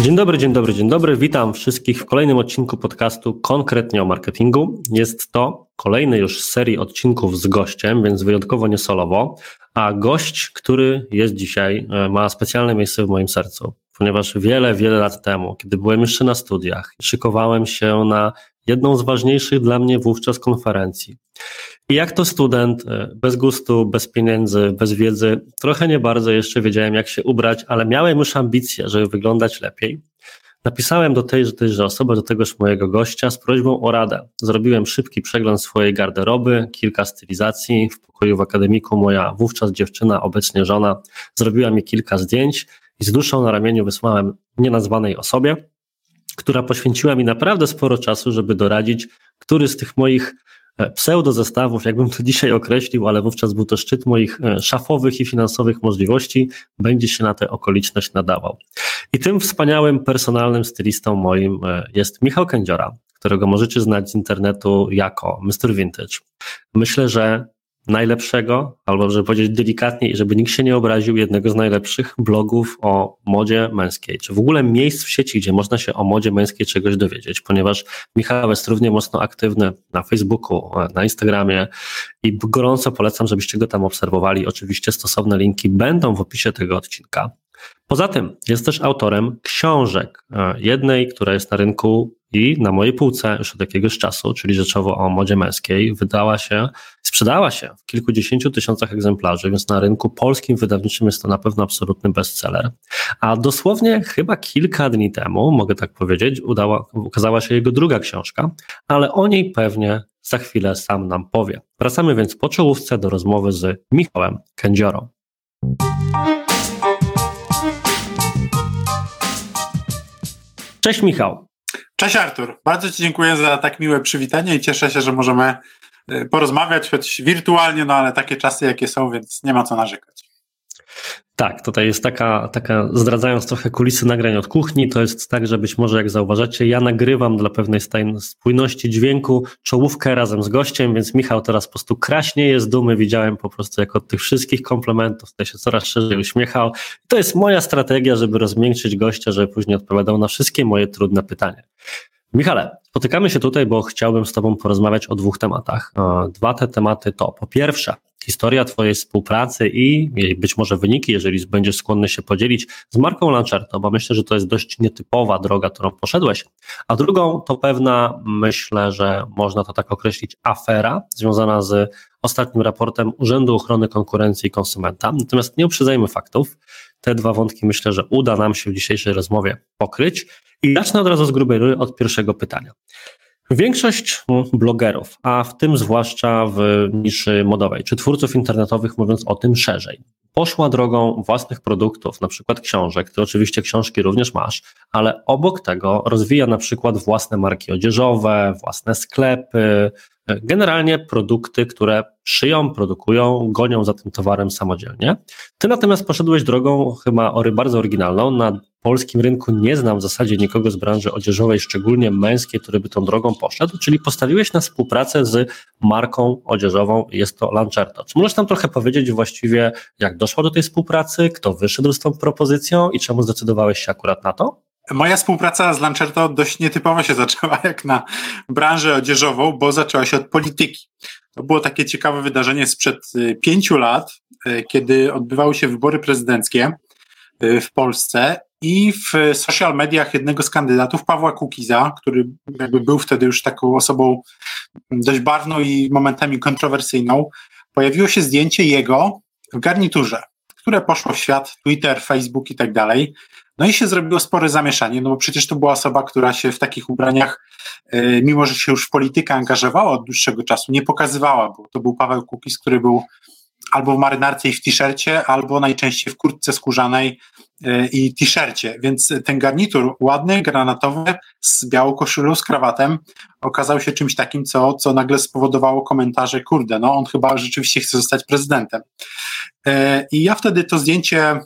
Dzień dobry, dzień dobry, dzień dobry. Witam wszystkich w kolejnym odcinku podcastu konkretnie o marketingu. Jest to kolejny już z serii odcinków z gościem, więc wyjątkowo nie solowo, a gość, który jest dzisiaj, e, ma specjalne miejsce w moim sercu, ponieważ wiele, wiele lat temu, kiedy byłem jeszcze na studiach, szykowałem się na jedną z ważniejszych dla mnie wówczas konferencji. I jak to student, e, bez gustu, bez pieniędzy, bez wiedzy, trochę nie bardzo jeszcze wiedziałem, jak się ubrać, ale miałem już ambicje, żeby wyglądać lepiej. Napisałem do tejże, tejże osoby, do tegoż mojego gościa z prośbą o radę. Zrobiłem szybki przegląd swojej garderoby, kilka stylizacji. W pokoju w akademiku moja wówczas dziewczyna, obecnie żona, zrobiła mi kilka zdjęć i z duszą na ramieniu wysłałem nienazwanej osobie, która poświęciła mi naprawdę sporo czasu, żeby doradzić, który z tych moich e, pseudo zestawów, jakbym to dzisiaj określił, ale wówczas był to szczyt moich e, szafowych i finansowych możliwości, będzie się na tę okoliczność nadawał. I tym wspaniałym personalnym stylistą moim e, jest Michał Kędziora, którego możecie znać z internetu jako Mr. Vintage. Myślę, że najlepszego, albo żeby powiedzieć delikatnie i żeby nikt się nie obraził, jednego z najlepszych blogów o modzie męskiej, czy w ogóle miejsc w sieci, gdzie można się o modzie męskiej czegoś dowiedzieć, ponieważ Michał jest równie mocno aktywny na Facebooku, na Instagramie i gorąco polecam, żebyście go tam obserwowali. Oczywiście stosowne linki będą w opisie tego odcinka. Poza tym jest też autorem książek. E, jednej, która jest na rynku i na mojej półce już od jakiegoś czasu, czyli rzeczowo o modzie męskiej, wydała się, sprzedała się w kilkudziesięciu tysiącach egzemplarzy, więc na rynku polskim wydawniczym jest to na pewno absolutny bestseller. A dosłownie chyba kilka dni temu, mogę tak powiedzieć, udała, ukazała się jego druga książka, ale o niej pewnie za chwilę sam nam powie. Wracamy więc po czołówce do rozmowy z Michałem Kędziorą. Cześć Michał. Cześć Artur. Bardzo Ci dziękuję za tak miłe przywitanie i cieszę się, że możemy e, porozmawiać, choć wirtualnie, no ale takie czasy jakie są, więc nie ma co narzekać. Tak, tutaj jest taka, taka, zdradzając trochę kulisy nagrań od kuchni, to jest tak, że być może jak zauważacie, ja nagrywam dla pewnej spójności dźwięku czołówkę razem z gościem, więc Michał teraz po prostu kraśnie jest dumy, widziałem po prostu jak od tych wszystkich komplementów, tutaj się coraz szerzej uśmiechał. To jest moja strategia, żeby rozmiękczyć gościa, żeby później odpowiadał na wszystkie moje trudne pytania. Michale, spotykamy się tutaj, bo chciałbym z Tobą porozmawiać o dwóch tematach. Dwa te tematy to po pierwsze historia Twojej współpracy i być może wyniki, jeżeli będziesz skłonny się podzielić z marką Lancerto, bo myślę, że to jest dość nietypowa droga, którą poszedłeś. A drugą to pewna, myślę, że można to tak określić, afera związana z ostatnim raportem Urzędu Ochrony Konkurencji i Konsumenta. Natomiast nie uprzedzajmy faktów. Te dwa wątki myślę, że uda nam się w dzisiejszej rozmowie pokryć. I zacznę od razu z grubej rury od pierwszego pytania. Większość blogerów, a w tym zwłaszcza w niszy modowej, czy twórców internetowych, mówiąc o tym szerzej, poszła drogą własnych produktów, na przykład książek, ty oczywiście książki również masz, ale obok tego rozwija na przykład własne marki odzieżowe, własne sklepy, generalnie produkty, które szyją, produkują, gonią za tym towarem samodzielnie. Ty natomiast poszedłeś drogą chyba bardzo oryginalną. Na polskim rynku nie znam w zasadzie nikogo z branży odzieżowej, szczególnie męskiej, który by tą drogą poszedł, czyli postawiłeś na współpracę z marką odzieżową, jest to Lancerto. Czy możesz nam trochę powiedzieć właściwie, jak doszło do tej współpracy, kto wyszedł z tą propozycją i czemu zdecydowałeś się akurat na to? Moja współpraca z Lancerto dość nietypowo się zaczęła jak na branżę odzieżową, bo zaczęła się od polityki. To było takie ciekawe wydarzenie sprzed y, pięciu lat, y, kiedy odbywały się wybory prezydenckie y, w Polsce i w social mediach jednego z kandydatów, Pawła Kukiza, który jakby był wtedy już taką osobą dość barwną i momentami kontrowersyjną, pojawiło się zdjęcie jego w garniturze, które poszło w świat, Twitter, Facebook i tak dalej. No i się zrobiło spore zamieszanie, no bo przecież to była osoba, która się w takich ubraniach, e, mimo że się już w politykę angażowała od dłuższego czasu, nie pokazywała, bo to był Paweł Kukis, który był albo w marynarce i w t-shircie, albo najczęściej w kurtce skórzanej e, i t-shircie. Więc ten garnitur ładny, granatowy, z białą koszulą, z krawatem, okazał się czymś takim, co, co nagle spowodowało komentarze, kurde, no on chyba rzeczywiście chce zostać prezydentem. E, I ja wtedy to zdjęcie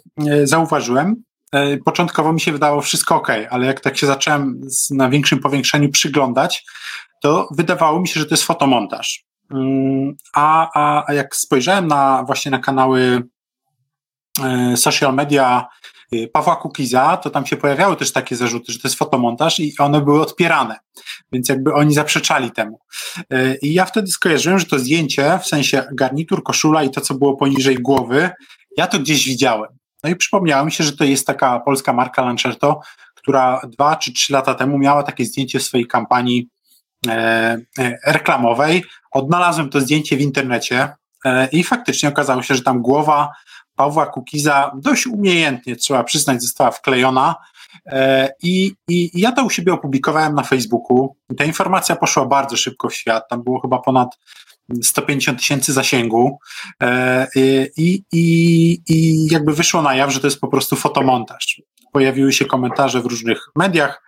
zauważyłem początkowo mi się wydawało wszystko ok, ale jak tak się zacząłem na większym powiększeniu przyglądać, to wydawało mi się, że to jest fotomontaż. Mm, a, a, a jak spojrzałem na właśnie na kanały e, social media e, Pawła Kukiza, to tam się pojawiały też takie zarzuty, że to jest fotomontaż i one były odpierane, więc jakby oni zaprzeczali temu. E, I ja wtedy skojarzyłem, że to zdjęcie, w sensie garnitur, koszula i to, co było poniżej głowy, ja to gdzieś widziałem. No i przypomniałem się, że to jest taka polska marka Lancerto, która dwa czy trzy lata temu miała takie zdjęcie w swojej kampanii E, e, reklamowej. Odnalazłem to zdjęcie w internecie e, i faktycznie okazało się, że tam głowa Pawła Kukiza dość umiejętnie, trzeba przyznać, została wklejona. I, I ja to u siebie opublikowałem na Facebooku. Ta informacja poszła bardzo szybko w świat. Tam było chyba ponad 150 tysięcy zasięgu i, i, i jakby wyszło na jaw, że to jest po prostu fotomontaż pojawiły się komentarze w różnych mediach.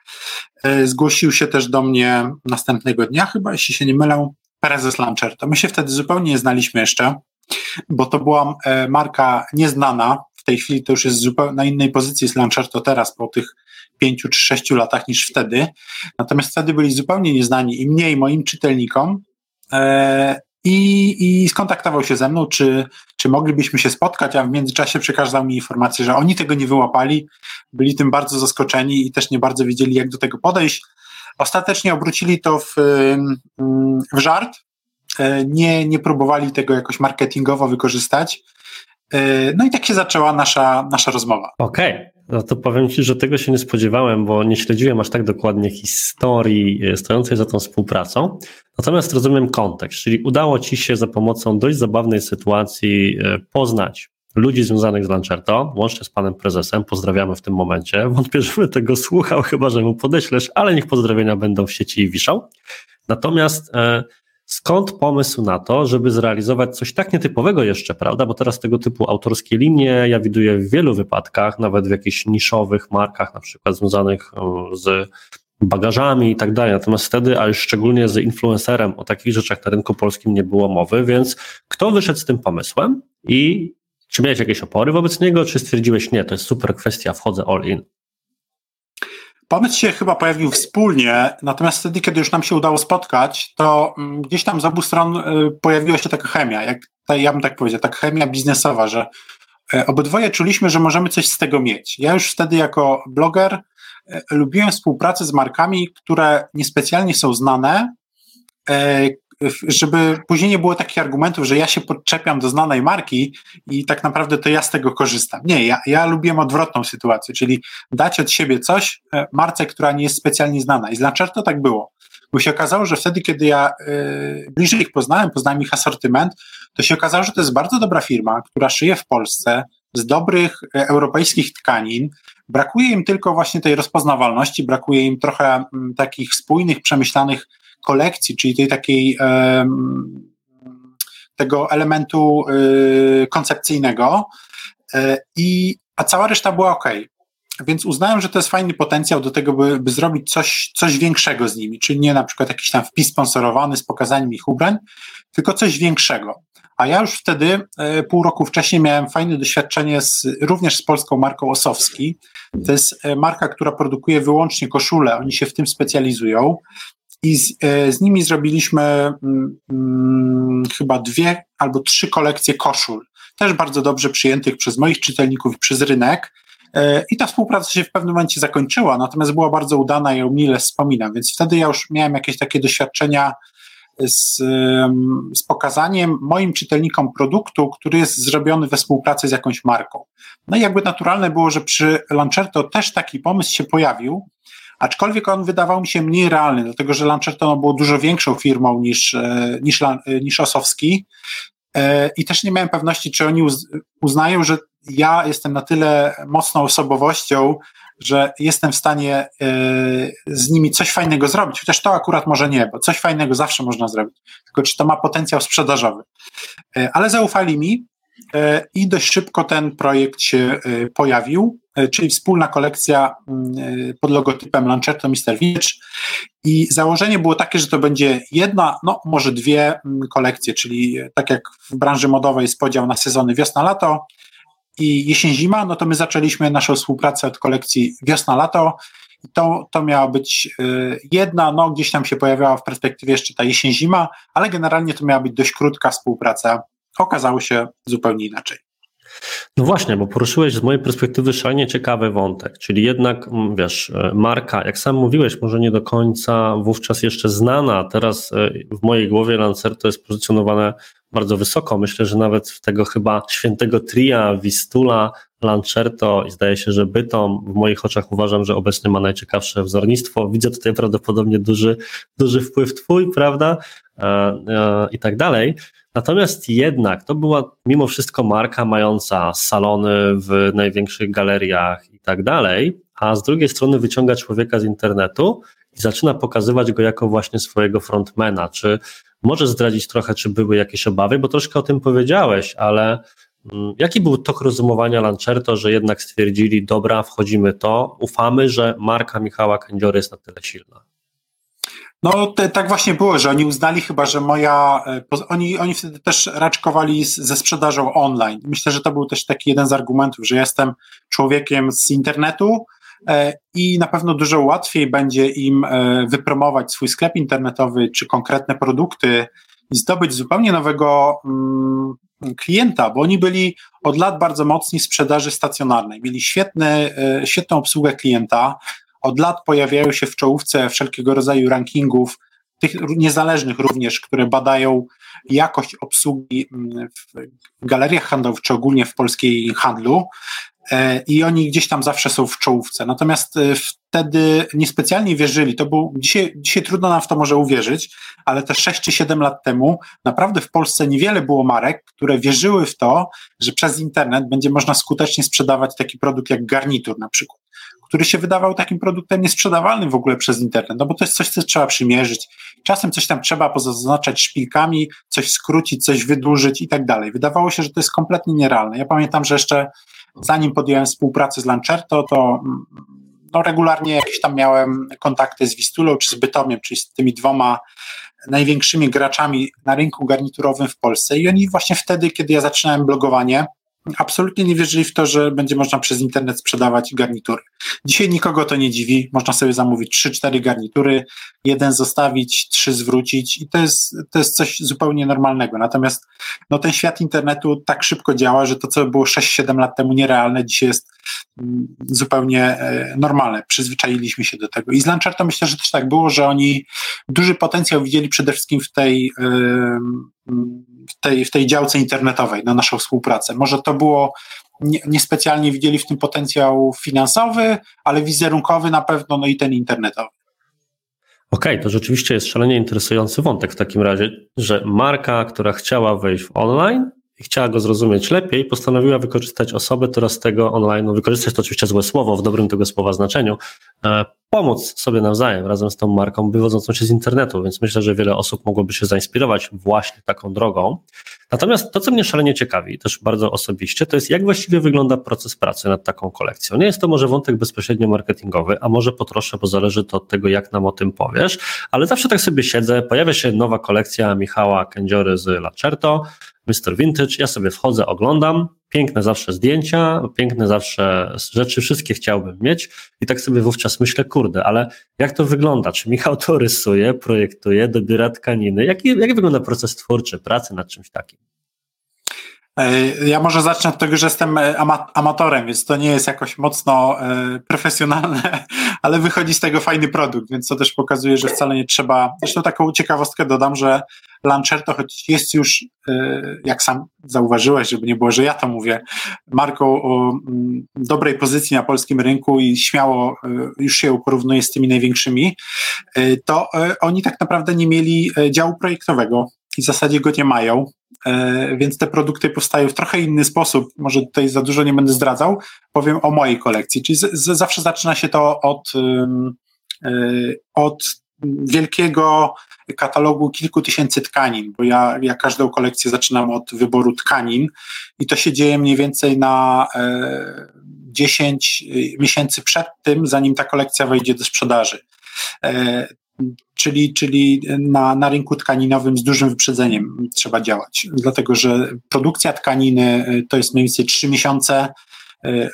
E, zgłosił się też do mnie następnego dnia, chyba, jeśli się nie mylę, prezes To My się wtedy zupełnie nie znaliśmy jeszcze, bo to była e, marka nieznana. W tej chwili to już jest zupełnie na innej pozycji z to teraz po tych pięciu czy sześciu latach niż wtedy. Natomiast wtedy byli zupełnie nieznani i mnie i moim czytelnikom. I, i skontaktował się ze mną, czy, czy moglibyśmy się spotkać, a w międzyczasie przekazał mi informację, że oni tego nie wyłapali, byli tym bardzo zaskoczeni i też nie bardzo wiedzieli, jak do tego podejść. Ostatecznie obrócili to w, w żart, nie, nie próbowali tego jakoś marketingowo wykorzystać. No i tak się zaczęła nasza, nasza rozmowa. Okej, okay. no to powiem Ci, że tego się nie spodziewałem, bo nie śledziłem aż tak dokładnie historii e, stojącej za tą współpracą. Natomiast rozumiem kontekst, czyli udało Ci się za pomocą dość zabawnej sytuacji e, poznać ludzi związanych z Lancerto, łącznie z panem prezesem, pozdrawiamy w tym momencie. Wątpię, żeby tego słuchał, chyba że mu podeślesz, ale niech pozdrowienia będą w sieci wiszą. Natomiast Skąd pomysł na to, żeby zrealizować coś tak nietypowego jeszcze, prawda? Bo teraz tego typu autorskie linie ja widuję w wielu wypadkach, nawet w jakichś niszowych markach, na przykład związanych z bagażami i tak dalej. Natomiast wtedy, a już szczególnie z influencerem, o takich rzeczach na rynku polskim nie było mowy, więc kto wyszedł z tym pomysłem i czy miałeś jakieś opory wobec niego, czy stwierdziłeś, nie, to jest super kwestia, wchodzę all in? Pomysł się chyba pojawił wspólnie, natomiast wtedy, kiedy już nam się udało spotkać, to mm, gdzieś tam z obu stron y, pojawiła się taka chemia, jak, ja bym tak powiedział, taka chemia biznesowa, że e, obydwoje czuliśmy, że możemy coś z tego mieć. Ja już wtedy jako bloger lubiłem współpracę z markami, które niespecjalnie są znane, e, żeby później nie było takich argumentów, że ja się podczepiam do znanej marki i tak naprawdę to ja z tego korzystam. Nie, ja, ja lubiłem odwrotną sytuację, czyli dać od siebie coś e, marce, która nie jest specjalnie znana. I z Lancerto tak było. Bo się okazało, że wtedy, kiedy ja y, bliżej ich poznałem, poznałem ich asortyment, to się okazało, że to jest bardzo dobra firma, która szyje w Polsce z dobrych europejskich tkanin. Brakuje im tylko właśnie tej rozpoznawalności, brakuje im trochę y, takich spójnych, przemyślanych kolekcji, czyli tej takiej tego elementu y, koncepcyjnego, e, i, a cała reszta była ok. Więc uznałem, że to jest fajny potencjał do tego, by, by zrobić coś, coś większego z nimi, czyli nie na przykład jakiś tam wpis sponsorowany z pokazaniem ich ubrań, tylko coś większego. A ja już wtedy, e, pół roku wcześniej, miałem fajne doświadczenie z, również z polską marką Osowski. To jest e, marka, która produkuje wyłącznie koszule, oni się w tym specjalizują i z, e, z nimi zrobiliśmy mm, mm, chyba dwie albo trzy kolekcje koszul, też bardzo dobrze przyjętych przez moich czytelników i przez rynek. I ta współpraca się w pewnym momencie zakończyła, natomiast była bardzo udana i ją mile wspominam, więc wtedy ja już miałem jakieś takie doświadczenia z, z pokazaniem moim czytelnikom produktu, który jest zrobiony we współpracy z jakąś marką. No i jakby naturalne było, że przy Lancerto też taki pomysł się pojawił, aczkolwiek on wydawał mi się mniej realny, dlatego że Lancerto było dużo większą firmą niż, e, niż, e, niż Osowski e, i też nie miałem pewności, czy oni uznają, że ja jestem na tyle mocną osobowością, że jestem w stanie z nimi coś fajnego zrobić, chociaż to akurat może nie, bo coś fajnego zawsze można zrobić, tylko czy to ma potencjał sprzedażowy. Ale zaufali mi i dość szybko ten projekt się pojawił. E, czyli wspólna kolekcja mm, e, pod logotypem Lancetto Mr. Vintage i założenie było takie, że to będzie jedna, no może dwie mm, kolekcje, czyli tak jak w branży modowej jest podział na sezony wiosna-lato, i jesień-zima, no to my zaczęliśmy naszą współpracę od kolekcji wiosna-lato. To, to miała być jedna, no gdzieś tam się pojawiała w perspektywie jeszcze ta jesień-zima, ale generalnie to miała być dość krótka współpraca. Okazało się zupełnie inaczej. No właśnie, bo poruszyłeś z mojej perspektywy szalenie ciekawy wątek, czyli jednak, mm, wiesz, e, marka, jak sam mówiłeś, może nie do końca wówczas jeszcze znana, teraz e, w mojej głowie Lancerto jest pozycjonowane bardzo wysoko. Myślę, że nawet w tego chyba świętego tria, Wistula, Lancerto i zdaje się, że Bytom, w moich oczach uważam, że obecnie ma najciekawsze wzornictwo. Widzę tutaj prawdopodobnie duży, duży wpływ twój, prawda? E, e, I tak dalej. Natomiast jednak to była mimo wszystko marka mająca salony w największych galeriach i tak dalej, a z drugiej strony wyciąga człowieka z internetu i zaczyna pokazywać go jako właśnie swojego frontmana. Czy może zdradzić trochę, czy były jakieś obawy, bo troszkę o tym powiedziałeś, ale mm, jaki był tok rozumowania Lancerto, że jednak stwierdzili, dobra, wchodzimy to, ufamy, że marka Michała Kędziory jest na tyle silna? No te, tak właśnie było, że oni uznali chyba, że moja. E, oni, oni wtedy też raczkowali z, ze sprzedażą online. Myślę, że to był też taki jeden z argumentów, że jestem człowiekiem z internetu i na pewno dużo łatwiej będzie im e, wypromować swój sklep internetowy czy konkretne produkty i zdobyć zupełnie nowego mm, klienta, bo oni byli od lat bardzo mocni w sprzedaży stacjonarnej. Mieli świetny, świetną obsługę klienta, od lat pojawiają się w czołówce wszelkiego rodzaju rankingów, tych niezależnych również, które badają jakość obsługi mm, w galeriach handlowych, czy ogólnie w polskiej handlu. E, I oni gdzieś tam zawsze są w czołówce. Natomiast e, wtedy niespecjalnie wierzyli. To był, dzisiaj, dzisiaj trudno nam w to może uwierzyć, ale te 6 czy 7 lat temu naprawdę w Polsce niewiele było marek, które wierzyły w to, że przez internet będzie można skutecznie sprzedawać taki produkt jak garnitur na przykład który się wydawał takim produktem niesprzedawalnym w ogóle przez internet, no bo to jest coś, co trzeba przymierzyć. Czasem coś tam trzeba pozaznaczać szpilkami, coś skrócić, coś wydłużyć i tak dalej. Wydawało się, że to jest kompletnie nierealne. Ja pamiętam, że jeszcze zanim podjąłem współpracę z Lancerto, to mm, no, regularnie jakieś tam miałem kontakty z Wistulą czy z Bytomiem, czyli z tymi dwoma największymi graczami na rynku garniturowym w Polsce i oni właśnie wtedy, kiedy ja zaczynałem blogowanie, absolutnie nie wierzyli w to, że będzie można przez internet sprzedawać garnitury. Dzisiaj nikogo to nie dziwi. Można sobie zamówić 3-4 garnitury, jeden zostawić, trzy zwrócić i to jest, to jest coś zupełnie normalnego. Natomiast no, ten świat internetu tak szybko działa, że to, co było 6-7 lat temu nierealne, dzisiaj jest mm, zupełnie e, normalne. Przyzwyczailiśmy się do tego. I z Launcher myślę, że też tak było, że oni duży potencjał widzieli przede wszystkim w tej w tej, w tej działce internetowej na naszą współpracę. Może to było niespecjalnie nie widzieli w tym potencjał finansowy, ale wizerunkowy na pewno, no i ten internetowy. Okej, okay, to rzeczywiście jest szalenie interesujący wątek w takim razie, że marka, która chciała wejść w online, i chciała go zrozumieć lepiej, postanowiła wykorzystać osobę, która z tego online, no wykorzystać to oczywiście złe słowo, w dobrym tego słowa znaczeniu, e, pomóc sobie nawzajem razem z tą marką wywodzącą się z internetu, więc myślę, że wiele osób mogłoby się zainspirować właśnie taką drogą. Natomiast to, co mnie szalenie ciekawi, też bardzo osobiście, to jest jak właściwie wygląda proces pracy nad taką kolekcją. Nie jest to może wątek bezpośrednio marketingowy, a może potroszę, bo zależy to od tego, jak nam o tym powiesz, ale zawsze tak sobie siedzę, pojawia się nowa kolekcja Michała Kędziory z Lacerto, Mr. Vintage, ja sobie wchodzę, oglądam, piękne zawsze zdjęcia, piękne zawsze rzeczy, wszystkie chciałbym mieć i tak sobie wówczas myślę, kurde, ale jak to wygląda? Czy Michał to rysuje, projektuje, dobiera tkaniny? Jak, jak wygląda proces twórczy, pracy nad czymś takim? E, ja może zacznę od tego, że jestem e, amatorem, więc to nie jest jakoś mocno e, profesjonalne, ale wychodzi z tego fajny produkt, więc to też pokazuje, że wcale nie trzeba. Zresztą taką ciekawostkę dodam, że Launcher to choć jest już, jak sam zauważyłeś, żeby nie było, że ja to mówię, marką o mm, dobrej pozycji na polskim rynku i śmiało już się porównuje z tymi największymi, to oni tak naprawdę nie mieli działu projektowego i w zasadzie go nie mają. E, więc te produkty powstają w trochę inny sposób. Może tutaj za dużo nie będę zdradzał. Powiem o mojej kolekcji. Czyli z, z, zawsze zaczyna się to od, e, od wielkiego katalogu kilku tysięcy tkanin, bo ja, ja każdą kolekcję zaczynam od wyboru tkanin i to się dzieje mniej więcej na e, 10 miesięcy przed tym, zanim ta kolekcja wejdzie do sprzedaży. Czyli, czyli na, na rynku tkaninowym z dużym wyprzedzeniem trzeba działać, dlatego że produkcja tkaniny to jest mniej więcej 3 miesiące,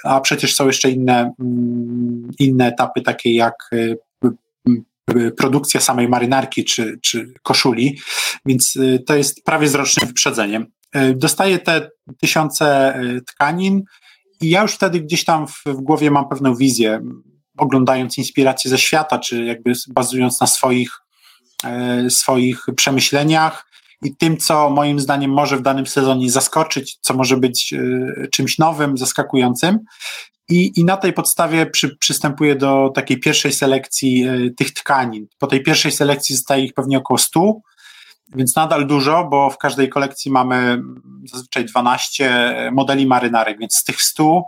a przecież są jeszcze inne, mm, inne etapy, takie jak produkcja samej marynarki czy, czy koszuli, więc to jest prawie z rocznym wyprzedzeniem. Dostaję te tysiące tkanin i ja już wtedy gdzieś tam w, w głowie mam pewną wizję, oglądając inspiracje ze świata, czy jakby bazując na swoich, e, swoich przemyśleniach i tym, co moim zdaniem może w danym sezonie zaskoczyć, co może być e, czymś nowym, zaskakującym. I, i na tej podstawie przy, przystępuję do takiej pierwszej selekcji e, tych tkanin. Po tej pierwszej selekcji zostaje ich pewnie około 100, więc nadal dużo, bo w każdej kolekcji mamy zazwyczaj 12 modeli marynarek, więc z tych 100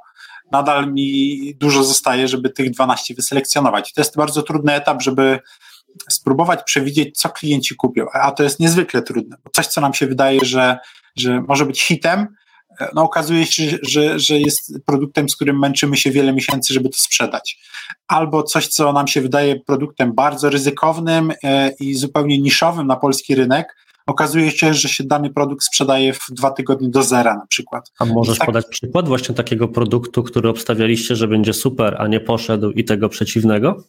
nadal mi dużo zostaje, żeby tych 12 wyselekcjonować. To jest bardzo trudny etap, żeby spróbować przewidzieć, co klienci kupią, a to jest niezwykle trudne, bo coś, co nam się wydaje, że, że może być hitem, no okazuje się, że, że jest produktem, z którym męczymy się wiele miesięcy, żeby to sprzedać. Albo coś, co nam się wydaje produktem bardzo ryzykownym e, i zupełnie niszowym na polski rynek, okazuje się, że się dany produkt sprzedaje w dwa tygodnie do zera na przykład. A możesz tak... podać przykład właśnie takiego produktu, który obstawialiście, że będzie super, a nie poszedł i tego przeciwnego?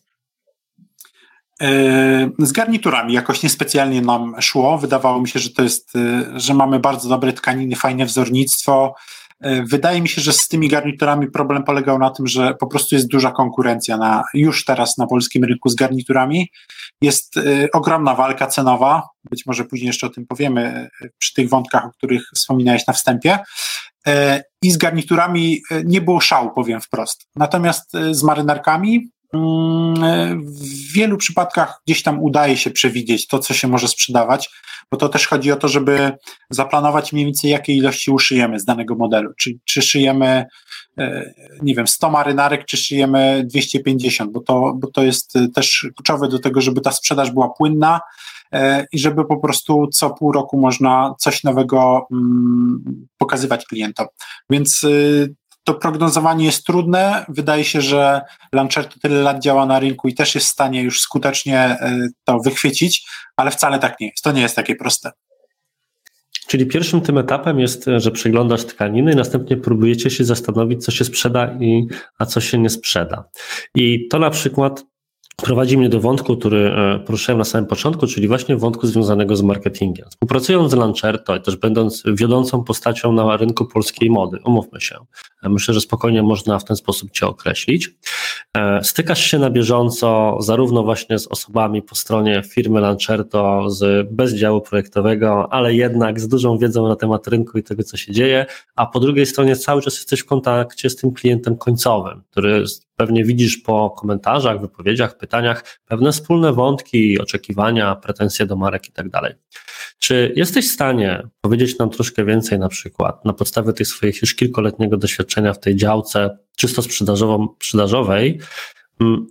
E, z garniturami jakoś niespecjalnie nam szło. Wydawało mi się, że to jest, e, że mamy bardzo dobre tkaniny, fajne wzornictwo. E, wydaje mi się, że z tymi garniturami problem polegał na tym, że po prostu jest duża konkurencja na, już teraz na polskim rynku z garniturami. Jest ogromna walka cenowa, być może później jeszcze o tym powiemy przy tych wątkach, o których wspominałeś na wstępie. I z garniturami nie było szału, powiem wprost. Natomiast z marynarkami w wielu przypadkach gdzieś tam udaje się przewidzieć to, co się może sprzedawać, bo to też chodzi o to, żeby zaplanować mniej więcej, jakie ilości uszyjemy z danego modelu. Czy, czy szyjemy, e, nie wiem, 100 marynarek, czy szyjemy 250, bo to, bo to jest też kluczowe do tego, żeby ta sprzedaż była płynna e, i żeby po prostu co pół roku można coś nowego mm, pokazywać klientom. Więc to prognozowanie jest trudne. Wydaje się, że Lancerto tyle lat działa na rynku i też jest w stanie już skutecznie e, to wychwycić, ale wcale tak nie jest. To nie jest takie proste. Czyli pierwszym tym etapem jest, że przeglądasz tkaniny i następnie próbujecie się zastanowić, co się sprzeda, i, a co się nie sprzeda. I to na przykład prowadzi mnie do wątku, który e, poruszyłem na samym początku, czyli właśnie wątku związanego z marketingiem. Współpracując z Lancerto i też będąc wiodącą postacią na rynku polskiej mody, umówmy się, e, myślę, że spokojnie można w ten sposób Cię określić. E, stykasz się na bieżąco zarówno właśnie z osobami po stronie firmy Lancerto, z bez działu projektowego, ale jednak z dużą wiedzą na temat rynku i tego, co się dzieje, a po drugiej stronie cały czas jesteś w kontakcie z tym klientem końcowym, który pewnie widzisz po komentarzach, wypowiedziach, pytaniach pewne wspólne wątki, oczekiwania, pretensje do marek i tak dalej. Czy jesteś w stanie powiedzieć nam troszkę więcej na przykład na podstawie tych swoich już kilkoletniego doświadczenia w tej działce czysto sprzedażowej, mm,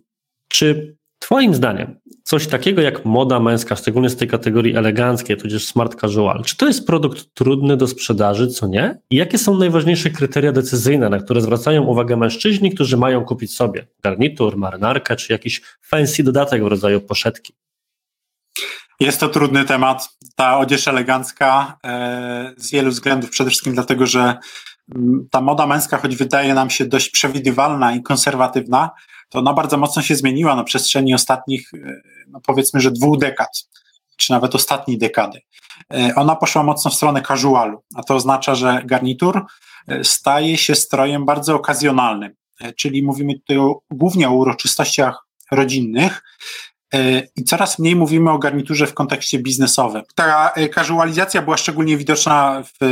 czy Twoim zdaniem coś takiego jak moda męska, szczególnie z tej kategorii eleganckiej, tudzież smart casual, czy to jest produkt trudny do sprzedaży, co nie? I jakie są najważniejsze kryteria decyzyjne, na które zwracają uwagę mężczyźni, którzy mają kupić sobie garnitur, marynarkę, czy jakiś fancy dodatek w rodzaju poszetki? Jest to trudny temat. Ta odzież elegancka e, z wielu względów, przede wszystkim dlatego, że mm, ta moda męska, choć wydaje nam się dość przewidywalna i konserwatywna, to ona bardzo mocno się zmieniła na przestrzeni ostatnich, e, no powiedzmy, że dwóch dekad, czy nawet ostatniej dekady. E, ona poszła mocno w stronę casualu, a to oznacza, że garnitur e, staje się strojem bardzo okazjonalnym, czyli mówimy tutaj głównie o uroczystościach rodzinnych, E, I coraz mniej mówimy o garniturze w kontekście biznesowym. Ta e, casualizacja była szczególnie widoczna w,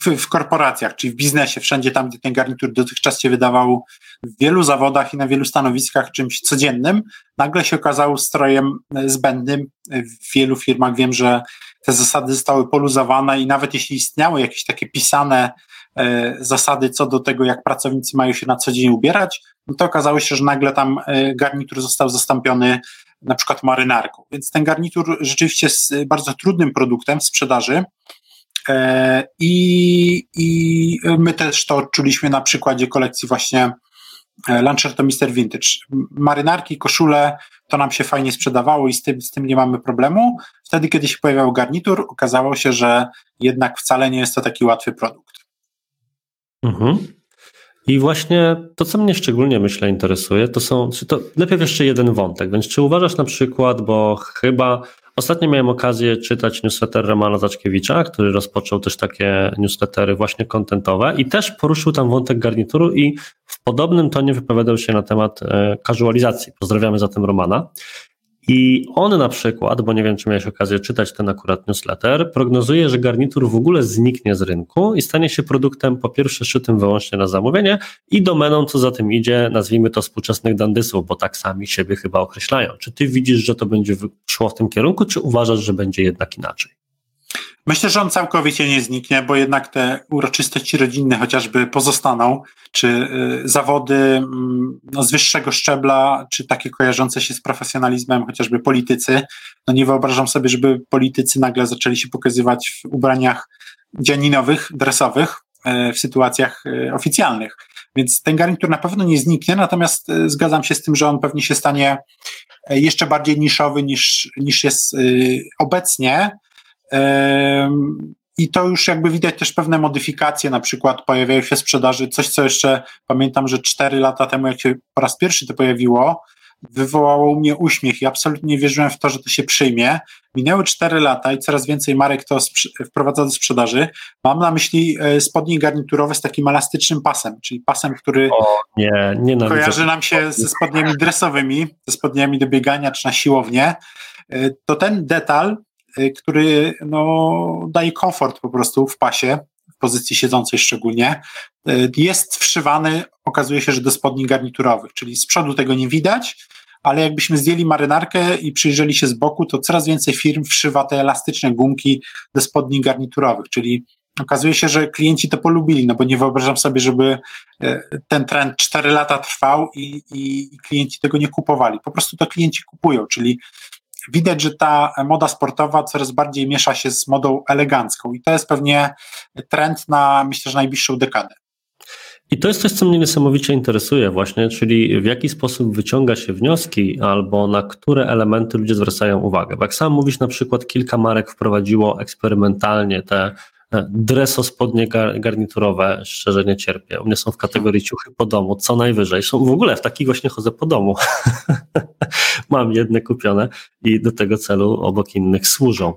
w, w, korporacjach, czyli w biznesie, wszędzie tam, gdzie ten garnitur dotychczas się wydawał w wielu zawodach i na wielu stanowiskach czymś codziennym, nagle się okazał strojem e, zbędnym. W wielu firmach wiem, że te zasady zostały poluzowane i nawet jeśli istniały jakieś takie pisane zasady co do tego, jak pracownicy mają się na co dzień ubierać, no to okazało się, że nagle tam e, garnitur został zastąpiony na przykład marynarką. Więc ten garnitur rzeczywiście jest bardzo trudnym produktem w sprzedaży. E, I, I my też to odczuliśmy na przykładzie kolekcji właśnie Launcher to Mr. Vintage. Marynarki, koszule, to nam się fajnie sprzedawało i z tym, z tym nie mamy problemu. Wtedy, kiedy się pojawiał garnitur, okazało się, że jednak wcale nie jest to taki łatwy produkt. Mhm. I właśnie to, co mnie szczególnie myślę interesuje, to są, czy to lepiej jeszcze jeden wątek, więc czy uważasz na przykład, bo chyba ostatnio miałem okazję czytać newsletter Romana Zaczkiewicza, który rozpoczął też takie newslettery właśnie kontentowe i też poruszył tam wątek garnituru i w podobnym tonie wypowiadał się na temat e, casualizacji. Pozdrawiamy zatem Romana. I on na przykład, bo nie wiem, czy miałeś okazję czytać ten akurat newsletter, prognozuje, że garnitur w ogóle zniknie z rynku i stanie się produktem po pierwsze szytym wyłącznie na zamówienie i domeną, co za tym idzie, nazwijmy to współczesnych dandysów, bo tak sami siebie chyba określają. Czy ty widzisz, że to będzie szło w tym kierunku, czy uważasz, że będzie jednak inaczej? Myślę, że on całkowicie nie zniknie, bo jednak te uroczystości rodzinne chociażby pozostaną, czy y, zawody mm, no, z wyższego szczebla, czy takie kojarzące się z profesjonalizmem, chociażby politycy. No nie wyobrażam sobie, żeby politycy nagle zaczęli się pokazywać w ubraniach dzianinowych, dresowych y, w sytuacjach y, oficjalnych. Więc ten garnitur na pewno nie zniknie, natomiast zgadzam się z tym, że on pewnie się stanie jeszcze bardziej niszowy niż, niż jest obecnie i to już jakby widać też pewne modyfikacje, na przykład pojawiają się sprzedaży, coś co jeszcze pamiętam, że cztery lata temu, jak się po raz pierwszy to pojawiło, wywołało u mnie uśmiech i absolutnie nie wierzyłem w to, że to się przyjmie. Minęły cztery lata i coraz więcej marek to wprowadza do sprzedaży. Mam na myśli e, spodnie garniturowe z takim elastycznym pasem, czyli pasem, który o, nie, nie kojarzy nam się ze spodniami dresowymi, ze spodniami do biegania czy na siłownię. E, to ten detal który no, daje komfort po prostu w pasie, w pozycji siedzącej szczególnie. Y, jest wszywany, okazuje się, że do spodni garniturowych, czyli z przodu tego nie widać, ale jakbyśmy zdjęli marynarkę i przyjrzeli się z boku, to coraz więcej firm wszywa te elastyczne gumki do spodni garniturowych, czyli okazuje się, że klienci to polubili, no bo nie wyobrażam sobie, żeby y, ten trend 4 lata trwał i, i, i klienci tego nie kupowali. Po prostu to klienci kupują, czyli widać, że ta moda sportowa coraz bardziej miesza się z modą elegancką i to jest pewnie trend na, myślę, że najbliższą dekadę. I to jest coś, co mnie niesamowicie interesuje właśnie, czyli w jaki sposób wyciąga się wnioski albo na które elementy ludzie zwracają uwagę. Bo jak sam mówisz, na przykład kilka marek wprowadziło eksperymentalnie te Dreso spodnie garniturowe szczerze nie cierpię. One są w kategorii ciuchy po domu, co najwyżej. Są w ogóle w takich właśnie chodzę po domu. Mam jedne kupione i do tego celu obok innych służą.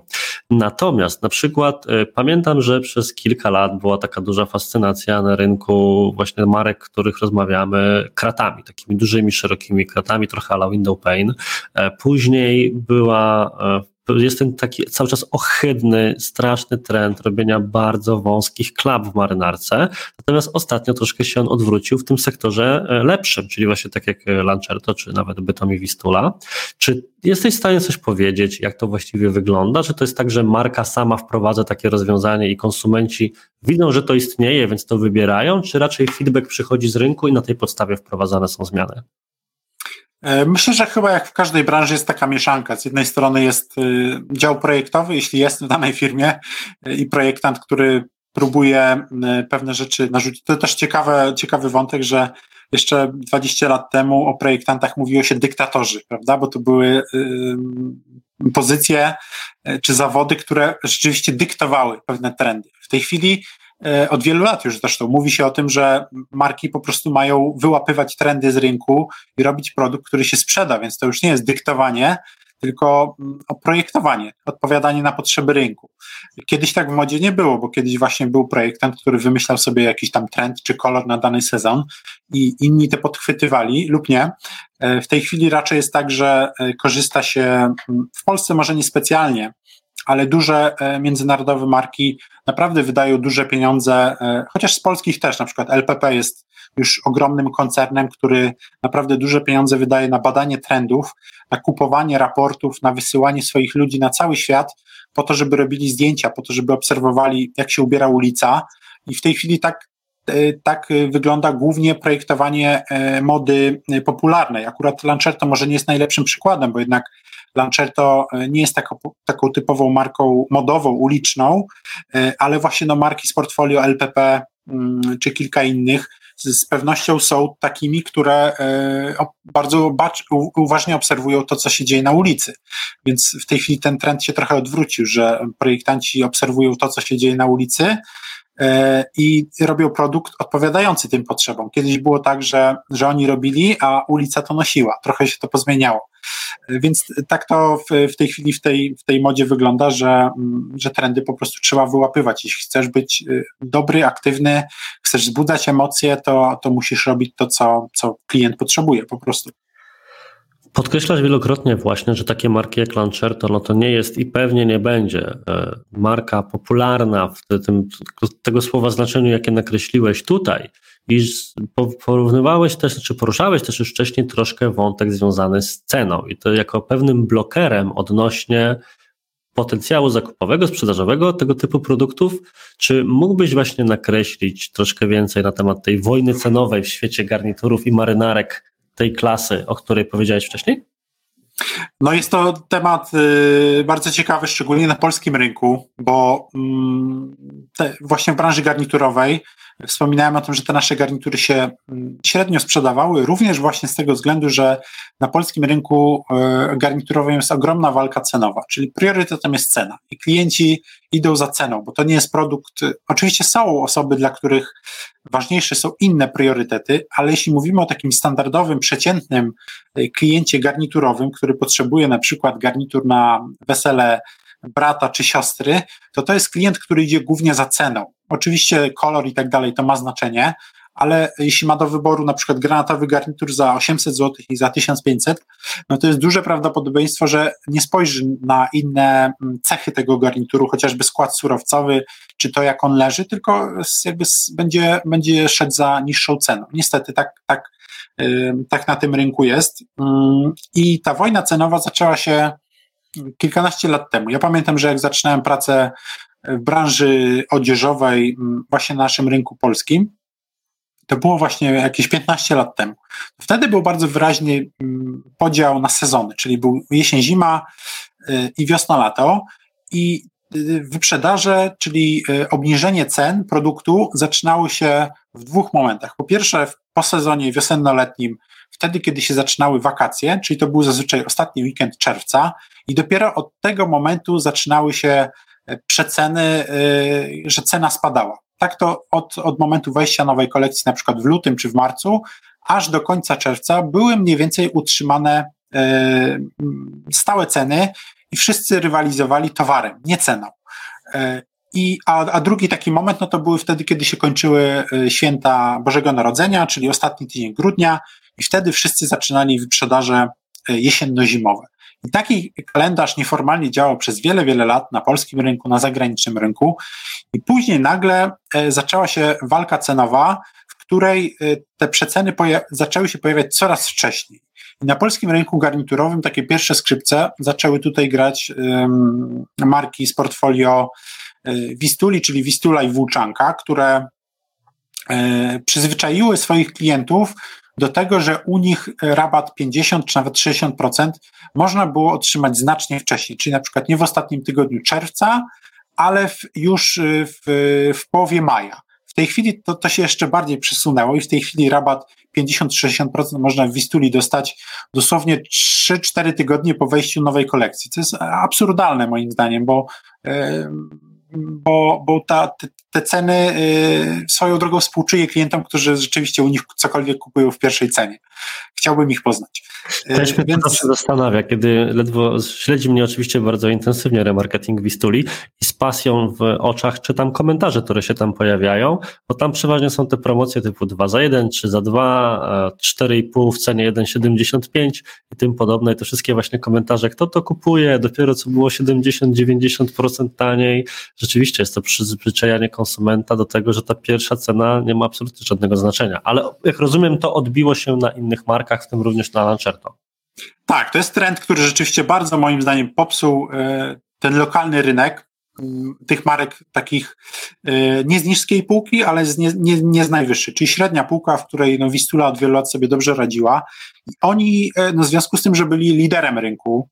Natomiast na przykład y, pamiętam, że przez kilka lat była taka duża fascynacja na rynku właśnie marek, których rozmawiamy, kratami, takimi dużymi, szerokimi kratami, trochę ala window pane. E, później była e, jest ten taki cały czas ohydny, straszny trend robienia bardzo wąskich klap w marynarce, natomiast ostatnio troszkę się on odwrócił w tym sektorze e, lepszym, czyli właśnie tak jak e, Lancerto, czy nawet Bytom i Wistula. Czy jesteś w stanie coś powiedzieć, jak to właściwie wygląda? Czy to jest tak, że marka sama wprowadza takie rozwiązanie i konsumenci widzą, że to istnieje, więc to wybierają, czy raczej feedback przychodzi z rynku i na tej podstawie wprowadzane są zmiany? E, myślę, że chyba jak w każdej branży jest taka mieszanka. Z jednej strony jest y, dział projektowy, jeśli jest w danej firmie, y, i projektant, który próbuje y, pewne rzeczy narzucić. To też ciekawe, ciekawy wątek, że jeszcze 20 lat temu o projektantach mówiło się dyktatorzy, prawda? Bo to były pozycje czy zawody, które rzeczywiście dyktowały pewne trendy. W tej chwili od wielu lat już zresztą mówi się o tym, że marki po prostu mają wyłapywać trendy z rynku i robić produkt, który się sprzeda, więc to już nie jest dyktowanie, tylko mm, projektowanie, odpowiadanie na potrzeby rynku. Kiedyś tak w modzie nie było, bo kiedyś właśnie był projektant, który wymyślał sobie jakiś tam trend czy kolor na dany sezon i inni te podchwytywali lub nie. E, w tej chwili raczej jest tak, że e, korzysta się mm, w Polsce może niespecjalnie ale duże e, międzynarodowe marki naprawdę wydają duże pieniądze, e, chociaż z polskich też, na przykład LPP jest już ogromnym koncernem, który naprawdę duże pieniądze wydaje na badanie trendów, na kupowanie raportów, na wysyłanie swoich ludzi na cały świat, po to, żeby robili zdjęcia, po to, żeby obserwowali, jak się ubiera ulica. I w tej chwili tak, tak wygląda głównie projektowanie mody popularnej. Akurat Lancerto może nie jest najlepszym przykładem, bo jednak Lancerto e, nie jest taką, taką typową marką modową, uliczną, e, ale właśnie no marki z portfolio LPP mm, czy kilka innych z pewnością są takimi, które bardzo uważnie obserwują to, co się dzieje na ulicy. Więc w tej chwili ten trend się trochę odwrócił, że projektanci obserwują to, co się dzieje na ulicy, E, i robią produkt odpowiadający tym potrzebom. Kiedyś było tak, że, że oni robili, a ulica to nosiła. Trochę się to pozmieniało. E, więc tak to w, w tej chwili w tej, w tej modzie wygląda, że, mm, że trendy po prostu trzeba wyłapywać. Jeśli chcesz być y, dobry, aktywny, chcesz wzbudzać emocje, to, to musisz robić to, co, co klient potrzebuje po prostu. Podkreślasz wielokrotnie właśnie, że takie marki jak Lancerto, no to nie jest i pewnie nie będzie e, marka popularna w tym, tego słowa znaczeniu, jakie nakreśliłeś tutaj. I porównywałeś też, czy poruszałeś też już wcześniej troszkę wątek związany z ceną i to jako pewnym blokerem odnośnie potencjału zakupowego, sprzedażowego tego typu produktów. Czy mógłbyś właśnie nakreślić troszkę więcej na temat tej wojny cenowej w świecie garniturów i marynarek tej klasy, o której powiedziałeś wcześniej? No jest to temat y, bardzo ciekawy, szczególnie na polskim rynku, bo mm, te, właśnie w branży garniturowej Wspominałem o tym, że te nasze garnitury się mm, średnio sprzedawały, również właśnie z tego względu, że na polskim rynku e, garniturowym jest ogromna walka cenowa, czyli priorytetem jest cena i klienci idą za ceną, bo to nie jest produkt. Oczywiście są osoby, dla których ważniejsze są inne priorytety, ale jeśli mówimy o takim standardowym, przeciętnym e, kliencie garniturowym, który potrzebuje na przykład garnitur na wesele brata czy siostry, to to jest klient, który idzie głównie za ceną. Oczywiście kolor i tak dalej to ma znaczenie, ale jeśli ma do wyboru na przykład granatowy garnitur za 800 zł i za 1500, no to jest duże prawdopodobieństwo, że nie spojrzy na inne mm, cechy tego garnituru, chociażby skład surowcowy, czy to jak on leży, tylko jakby będzie, będzie szedł za niższą ceną. Niestety tak, tak, tak na tym rynku jest. Mm, I ta wojna cenowa zaczęła się kilkanaście lat temu. Ja pamiętam, że jak zaczynałem pracę w branży odzieżowej, właśnie na naszym rynku polskim, to było właśnie jakieś 15 lat temu. Wtedy był bardzo wyraźny podział na sezony, czyli był jesień, zima y, i wiosna, lato. I y, wyprzedaże, czyli y, obniżenie cen produktu zaczynały się w dwóch momentach. Po pierwsze, po sezonie wiosenno-letnim, wtedy, kiedy się zaczynały wakacje, czyli to był zazwyczaj ostatni weekend czerwca, i dopiero od tego momentu zaczynały się e, przeceny, e, że cena spadała. Tak to od, od momentu wejścia nowej kolekcji, na przykład w lutym czy w marcu, aż do końca czerwca były mniej więcej utrzymane e, stałe ceny i wszyscy rywalizowali towarem, nie ceną. I, a, a drugi taki moment, no to były wtedy, kiedy się kończyły święta Bożego Narodzenia, czyli ostatni tydzień grudnia, i wtedy wszyscy zaczynali wyprzedaże jesienno-zimowe. I taki kalendarz nieformalnie działał przez wiele, wiele lat na polskim rynku, na zagranicznym rynku. I później nagle e, zaczęła się walka cenowa, w której e, te przeceny zaczęły się pojawiać coraz wcześniej. I na polskim rynku garniturowym takie pierwsze skrzypce zaczęły tutaj grać um, marki z portfolio Wistuli, czyli Wistula i Włóczanka, które um, przyzwyczaiły swoich klientów do tego, że u nich rabat 50 czy nawet 60% można było otrzymać znacznie wcześniej, czyli na przykład nie w ostatnim tygodniu czerwca, ale w, już y, w, w połowie maja. W tej chwili to, to się jeszcze bardziej przesunęło i w tej chwili rabat 50-60% można w Wistuli dostać dosłownie 3-4 tygodnie po wejściu nowej kolekcji. To jest absurdalne moim zdaniem, bo bo, bo ta, te, ceny y, swoją drogą współczuję klientom, którzy rzeczywiście u nich cokolwiek kupują w pierwszej cenie. Chciałbym ich poznać. Też mnie Więc... to się zastanawia, kiedy ledwo śledzi mnie oczywiście bardzo intensywnie remarketing Wistuli i z pasją w oczach czytam komentarze, które się tam pojawiają, bo tam przeważnie są te promocje typu 2 za 1, 3 za 2, 4,5 w cenie 1,75 i tym podobne. I te wszystkie właśnie komentarze, kto to kupuje, dopiero co było 70-90% taniej. Rzeczywiście jest to przyzwyczajanie konsumenta do tego, że ta pierwsza cena nie ma absolutnie żadnego znaczenia. Ale jak rozumiem, to odbiło się na innych markach, w tym również na Lancerto. Tak, to jest trend, który rzeczywiście bardzo moim zdaniem popsuł e, ten lokalny rynek mm, tych marek takich e, nie z niskiej półki, ale z nie, nie, nie z najwyższej, czyli średnia półka, w której no, Wistula od wielu lat sobie dobrze radziła. Oni, e, no, w związku z tym, że byli liderem rynku,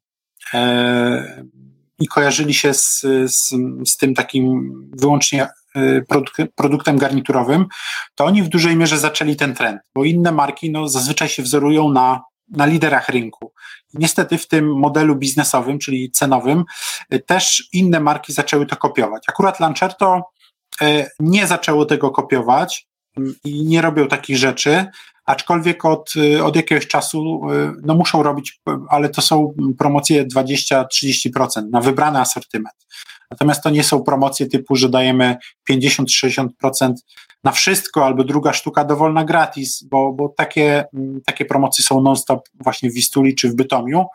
i kojarzyli się z, z, z tym takim wyłącznie produktem garniturowym, to oni w dużej mierze zaczęli ten trend, bo inne marki no, zazwyczaj się wzorują na, na liderach rynku. Niestety w tym modelu biznesowym, czyli cenowym, też inne marki zaczęły to kopiować. Akurat Lancerto nie zaczęło tego kopiować, i nie robią takich rzeczy, aczkolwiek od, od jakiegoś czasu no muszą robić, ale to są promocje 20-30% na wybrany asortyment. Natomiast to nie są promocje typu, że dajemy 50-60% na wszystko, albo druga sztuka dowolna gratis, bo, bo takie, takie promocje są non-stop właśnie w Wistuli czy w Bytomiu.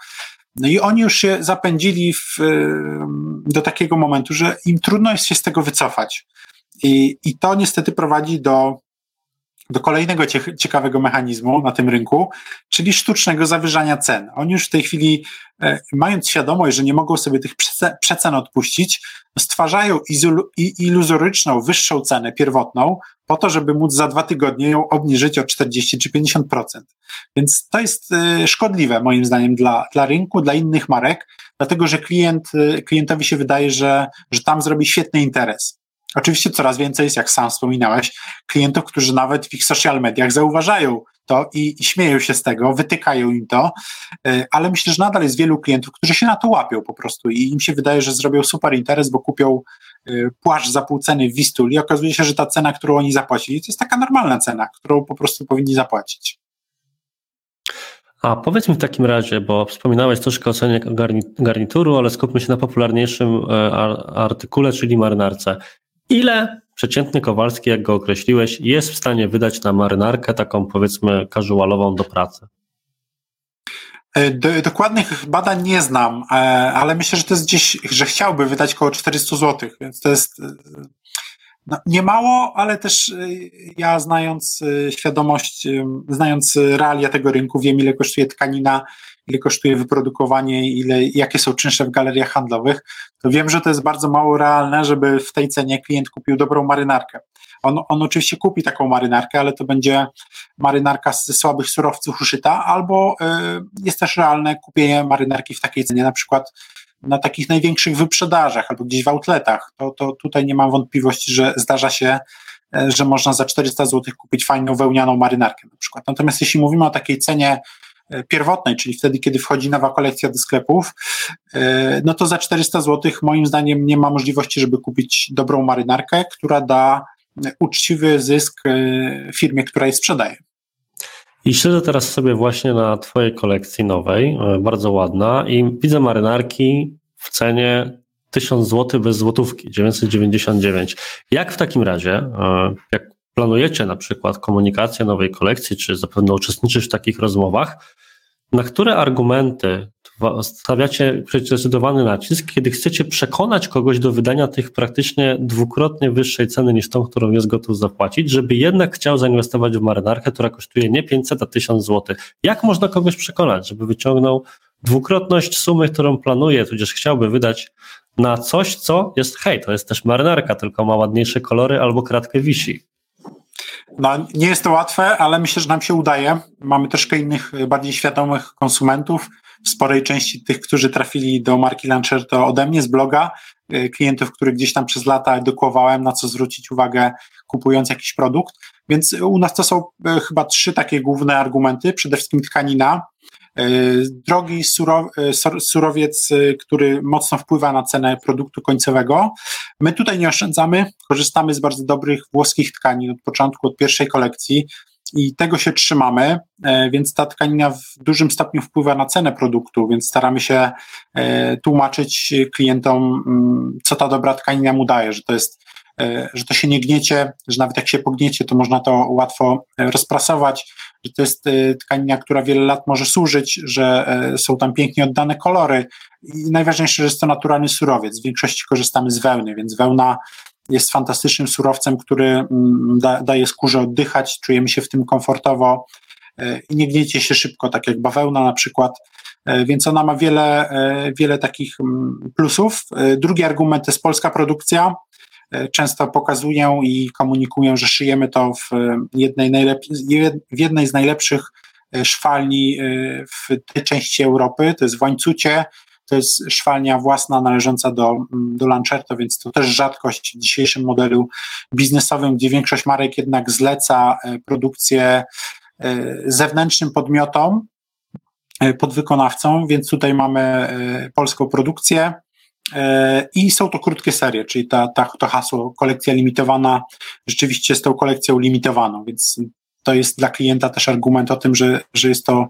No i oni już się zapędzili w, do takiego momentu, że im trudno jest się z tego wycofać. I, i to niestety prowadzi do do kolejnego ciekawego mechanizmu na tym rynku, czyli sztucznego zawyżania cen. Oni już w tej chwili, e, mając świadomość, że nie mogą sobie tych przecen odpuścić, stwarzają iluzoryczną, wyższą cenę pierwotną, po to, żeby móc za dwa tygodnie ją obniżyć o 40 czy 50%. Więc to jest e, szkodliwe, moim zdaniem, dla, dla rynku, dla innych marek, dlatego że klient, e, klientowi się wydaje, że, że tam zrobi świetny interes. Oczywiście coraz więcej jest, jak sam wspominałeś, klientów, którzy nawet w ich social mediach zauważają to i, i śmieją się z tego, wytykają im to, e, ale myślę, że nadal jest wielu klientów, którzy się na to łapią po prostu i im się wydaje, że zrobią super interes, bo kupią e, płaszcz za pół ceny w Wistuli i okazuje się, że ta cena, którą oni zapłacili, to jest taka normalna cena, którą po prostu powinni zapłacić. A powiedz mi w takim razie, bo wspominałeś troszkę o cenie garnituru, ale skupmy się na popularniejszym e, artykule, czyli marynarce. Ile przeciętny Kowalski, jak go określiłeś, jest w stanie wydać na marynarkę taką powiedzmy casualową do pracy? E, do, dokładnych badań nie znam, e, ale myślę, że to jest gdzieś, że chciałby wydać około 400 zł, więc to jest e, no, nie mało, ale też ja znając świadomość, znając realia tego rynku, wiem ile kosztuje tkanina ile kosztuje wyprodukowanie, ile, jakie są czynsze w galeriach handlowych, to wiem, że to jest bardzo mało realne, żeby w tej cenie klient kupił dobrą marynarkę. On, on oczywiście kupi taką marynarkę, ale to będzie marynarka ze słabych surowców uszyta, albo y, jest też realne kupienie marynarki w takiej cenie, na przykład na takich największych wyprzedażach albo gdzieś w outletach. To, to tutaj nie mam wątpliwości, że zdarza się, e, że można za 400 zł kupić fajną wełnianą marynarkę na przykład. Natomiast jeśli mówimy o takiej cenie pierwotnej, czyli wtedy, kiedy wchodzi nowa kolekcja do sklepów, e, no to za 400 zł moim zdaniem nie ma możliwości, żeby kupić dobrą marynarkę, która da uczciwy zysk e, firmie, która je sprzedaje. I śledzę teraz sobie właśnie na Twojej kolekcji nowej, bardzo ładna, i widzę marynarki w cenie 1000 zł bez złotówki, 999. Jak w takim razie, jak planujecie na przykład komunikację nowej kolekcji, czy zapewne uczestniczysz w takich rozmowach, na które argumenty stawiacie zdecydowany nacisk, kiedy chcecie przekonać kogoś do wydania tych praktycznie dwukrotnie wyższej ceny niż tą, którą jest gotów zapłacić, żeby jednak chciał zainwestować w marynarkę, która kosztuje nie 500, a 1000 zł. Jak można kogoś przekonać, żeby wyciągnął dwukrotność sumy, którą planuje, tudzież chciałby wydać na coś, co jest, hej, to jest też marynarka, tylko ma ładniejsze kolory albo kratkę wisi. No, nie jest to łatwe, ale myślę, że nam się udaje. Mamy troszkę innych, bardziej świadomych konsumentów. W sporej części tych, którzy trafili do marki Launcher, to ode mnie z bloga, y, klientów, których gdzieś tam przez lata edukowałem, na co zwrócić uwagę, kupując jakiś produkt. Więc u nas to są y, chyba trzy takie główne argumenty. Przede wszystkim tkanina, drogi e, surowiec, e, który mocno wpływa na cenę produktu końcowego. My tutaj nie oszczędzamy, korzystamy z bardzo dobrych włoskich tkanin od początku, od pierwszej kolekcji i tego się trzymamy, więc ta tkanina w dużym stopniu wpływa na cenę produktu, więc staramy się tłumaczyć klientom, mm, co ta dobra tkanina mu daje, że to jest że to się nie gniecie, że nawet jak się pogniecie, to można to łatwo rozprasować, że to jest e, tkanina, która wiele lat może służyć, że e, są tam pięknie oddane kolory i najważniejsze, że jest to naturalny surowiec. W większości korzystamy z wełny, więc wełna jest fantastycznym surowcem, który mm, da, daje skórze oddychać, czujemy się w tym komfortowo e, i nie gniecie się szybko, tak jak bawełna na przykład, więc ona ma wiele, wiele takich mm, plusów. Drugi argument to jest polska produkcja. E, często pokazuję i komunikuję, że szyjemy to w jednej, w jednej z najlepszych e, szwalni e, w tej części Europy, to jest w Łańcucie, to jest szwalnia własna należąca do, do Lancerto, więc to też rzadkość w dzisiejszym modelu biznesowym, gdzie większość marek jednak zleca produkcję zewnętrznym podmiotom, podwykonawcom, więc tutaj mamy polską produkcję, E, I są to krótkie serie, czyli ta, ta, to hasło kolekcja limitowana rzeczywiście jest tą kolekcją limitowaną, więc to jest dla klienta też argument o tym, że, że jest to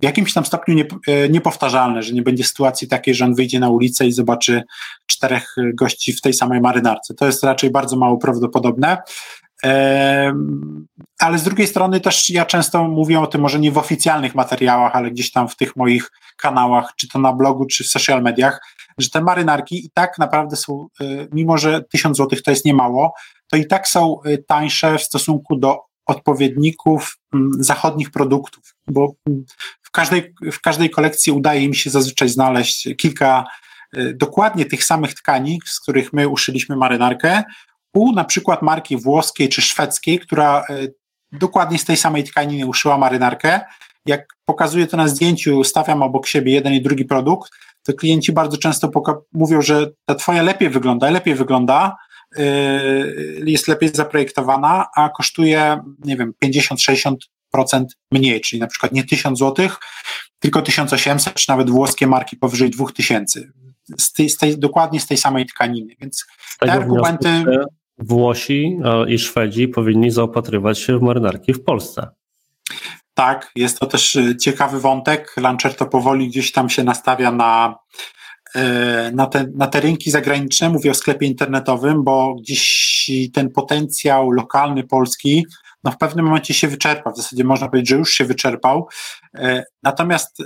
w jakimś tam stopniu nie, e, niepowtarzalne, że nie będzie sytuacji takiej, że on wyjdzie na ulicę i zobaczy czterech gości w tej samej marynarce. To jest raczej bardzo mało prawdopodobne. Ale z drugiej strony też ja często mówię o tym, może nie w oficjalnych materiałach, ale gdzieś tam w tych moich kanałach, czy to na blogu, czy w social mediach, że te marynarki i tak naprawdę są, y, mimo że 1000 zł to jest niemało, to i tak są y, tańsze w stosunku do odpowiedników mm, zachodnich produktów, bo mm, w każdej, w każdej kolekcji udaje mi się zazwyczaj znaleźć kilka y, dokładnie tych samych tkani, z których my uszyliśmy marynarkę, u na przykład marki włoskiej czy szwedzkiej, która dokładnie z tej samej tkaniny uszyła marynarkę. Jak pokazuję to na zdjęciu, stawiam obok siebie jeden i drugi produkt, to klienci bardzo często mówią, że ta twoja lepiej wygląda, lepiej wygląda, yy, jest lepiej zaprojektowana, a kosztuje, nie wiem, 50-60% mniej, czyli na przykład nie 1000 zł, tylko 1800, czy nawet włoskie marki powyżej 2000. Z tej, z tej, dokładnie z tej samej tkaniny. Więc te argumenty. Włosi i Szwedzi powinni zaopatrywać się w marynarki w Polsce. Tak, jest to też y, ciekawy wątek. to powoli gdzieś tam się nastawia na, y, na, te, na te rynki zagraniczne. Mówię o sklepie internetowym, bo gdzieś ten potencjał lokalny polski no w pewnym momencie się wyczerpa. W zasadzie można powiedzieć, że już się wyczerpał. Y, natomiast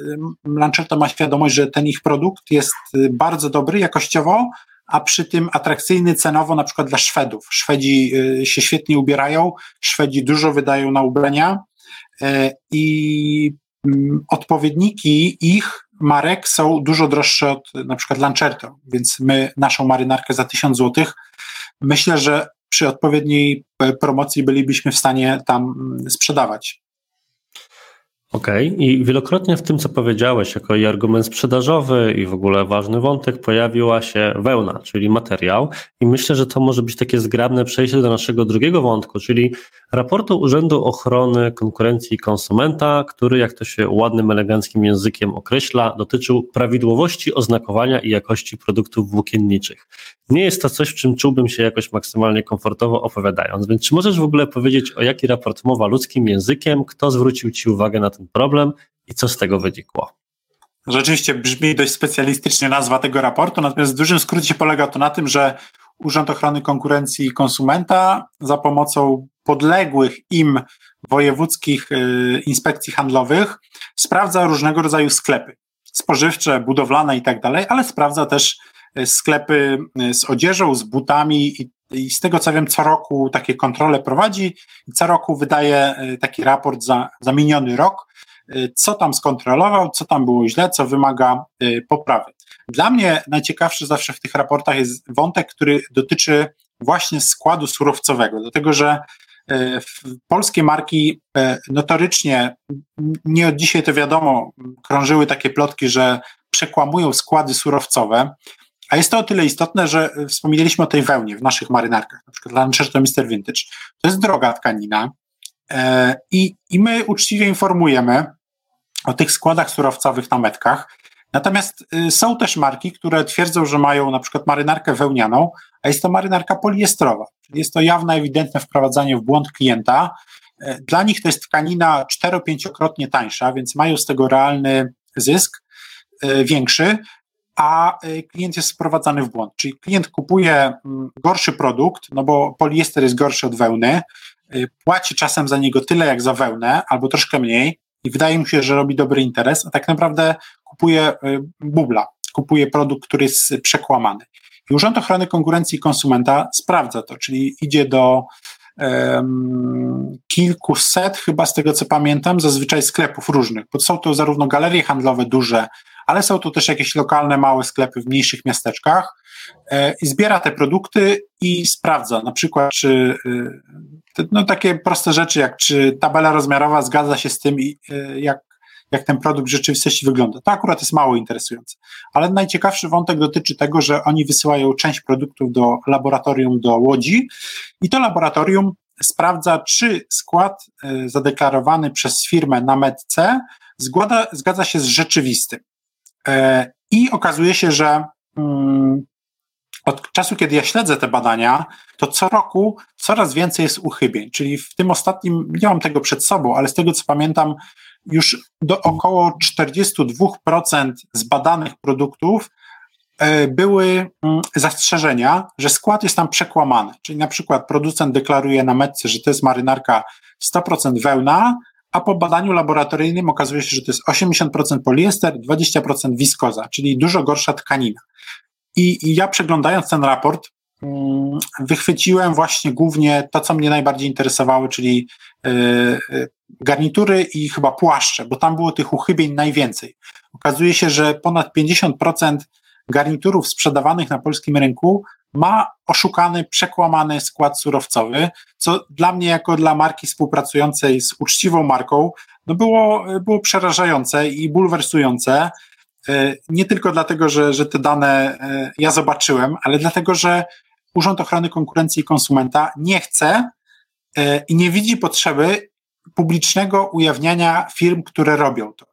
Lancerto ma świadomość, że ten ich produkt jest bardzo dobry jakościowo, a przy tym atrakcyjny cenowo na przykład dla Szwedów. Szwedzi się świetnie ubierają, Szwedzi dużo wydają na ubrania, E, i mm, odpowiedniki ich marek są dużo droższe od na przykład Lancerto, więc my naszą marynarkę za 1000 zł myślę, że przy odpowiedniej e, promocji bylibyśmy w stanie tam mm, sprzedawać. Okej, okay. i wielokrotnie w tym, co powiedziałeś, jako i argument sprzedażowy i w ogóle ważny wątek, pojawiła się wełna, czyli materiał. I myślę, że to może być takie zgrabne przejście do naszego drugiego wątku, czyli raportu Urzędu Ochrony Konkurencji i Konsumenta, który, jak to się ładnym, eleganckim językiem określa, dotyczył prawidłowości oznakowania i jakości produktów włókienniczych. Nie jest to coś, w czym czułbym się jakoś maksymalnie komfortowo opowiadając, więc czy możesz w ogóle powiedzieć, o jaki raport mowa ludzkim językiem, kto zwrócił Ci uwagę na ten problem i co z tego wynikło? Rzeczywiście brzmi dość specjalistycznie nazwa tego raportu, natomiast w dużym skrócie polega to na tym, że Urząd Ochrony Konkurencji i Konsumenta za pomocą podległych im wojewódzkich y, inspekcji handlowych sprawdza różnego rodzaju sklepy spożywcze, budowlane i tak dalej, ale sprawdza też y, sklepy y, z odzieżą, z butami i, i, z tego co wiem, co roku takie kontrole prowadzi. I co roku wydaje taki raport za, za miniony rok, co tam skontrolował, co tam było źle, co wymaga poprawy. Dla mnie najciekawszy zawsze w tych raportach jest wątek, który dotyczy właśnie składu surowcowego, dlatego że e, polskie marki e, notorycznie, nie od dzisiaj to wiadomo, krążyły takie plotki, że przekłamują składy surowcowe, a jest to o tyle istotne, że wspomnieliśmy o tej wełnie w naszych marynarkach, na przykład Lancerto Mister Vintage. To jest droga tkanina e, i, i my uczciwie informujemy o tych składach surowcowych na metkach, Natomiast y, są też marki, które twierdzą, że mają na przykład marynarkę wełnianą, a jest to marynarka poliestrowa. Jest to jawne, ewidentne wprowadzanie w błąd klienta. E, dla nich to jest tkanina 4-5-krotnie tańsza, więc mają z tego realny zysk e, większy, a e, klient jest wprowadzany w błąd. Czyli klient kupuje mm, gorszy produkt, no bo poliester jest gorszy od wełny, płaci czasem za niego tyle jak za wełnę, albo troszkę mniej, i wydaje mu się, że robi dobry interes, a tak naprawdę kupuje y, bubla, kupuje produkt, który jest przekłamany. I Urząd Ochrony Konkurencji i Konsumenta sprawdza to, czyli idzie do kilkuset, chyba z tego co pamiętam, zazwyczaj sklepów różnych, bo są to zarówno galerie handlowe duże, ale są to też jakieś lokalne, małe sklepy w mniejszych miasteczkach e, i zbiera te produkty i sprawdza. Na przykład, czy y, no takie proste rzeczy, jak czy tabela rozmiarowa zgadza się z tym, y, jak jak ten produkt w rzeczywistości wygląda. To akurat jest mało interesujące. Ale najciekawszy wątek dotyczy tego, że oni wysyłają część produktów do laboratorium do Łodzi i to laboratorium sprawdza, czy skład y, zadeklarowany przez firmę na metce zgadza, zgadza się z rzeczywistym. E, I okazuje się, że mm, od czasu, kiedy ja śledzę te badania, to co roku coraz więcej jest uchybień. Czyli w tym ostatnim, nie mam tego przed sobą, ale z tego co pamiętam, już do około 42% zbadanych produktów e, były mm, zastrzeżenia, że skład jest tam przekłamany. Czyli na przykład producent deklaruje na metce, że to jest marynarka 100% wełna, a po badaniu laboratoryjnym okazuje się, że to jest 80% poliester, 20% wiskoza, czyli dużo gorsza tkanina. I, I, ja przeglądając ten raport, wychwyciłem właśnie głównie to, co mnie najbardziej interesowało, czyli yy, garnitury i chyba płaszcze, bo tam było tych uchybień najwięcej. Okazuje się, że ponad 50% garniturów sprzedawanych na polskim rynku ma oszukany, przekłamany skład surowcowy, co dla mnie, jako dla marki współpracującej z uczciwą marką, no było, było przerażające i bulwersujące. E, nie tylko dlatego, że, że te dane ja zobaczyłem, ale dlatego, że Urząd Ochrony Konkurencji i Konsumenta nie chce e, i nie widzi potrzeby publicznego ujawniania firm, które robią to.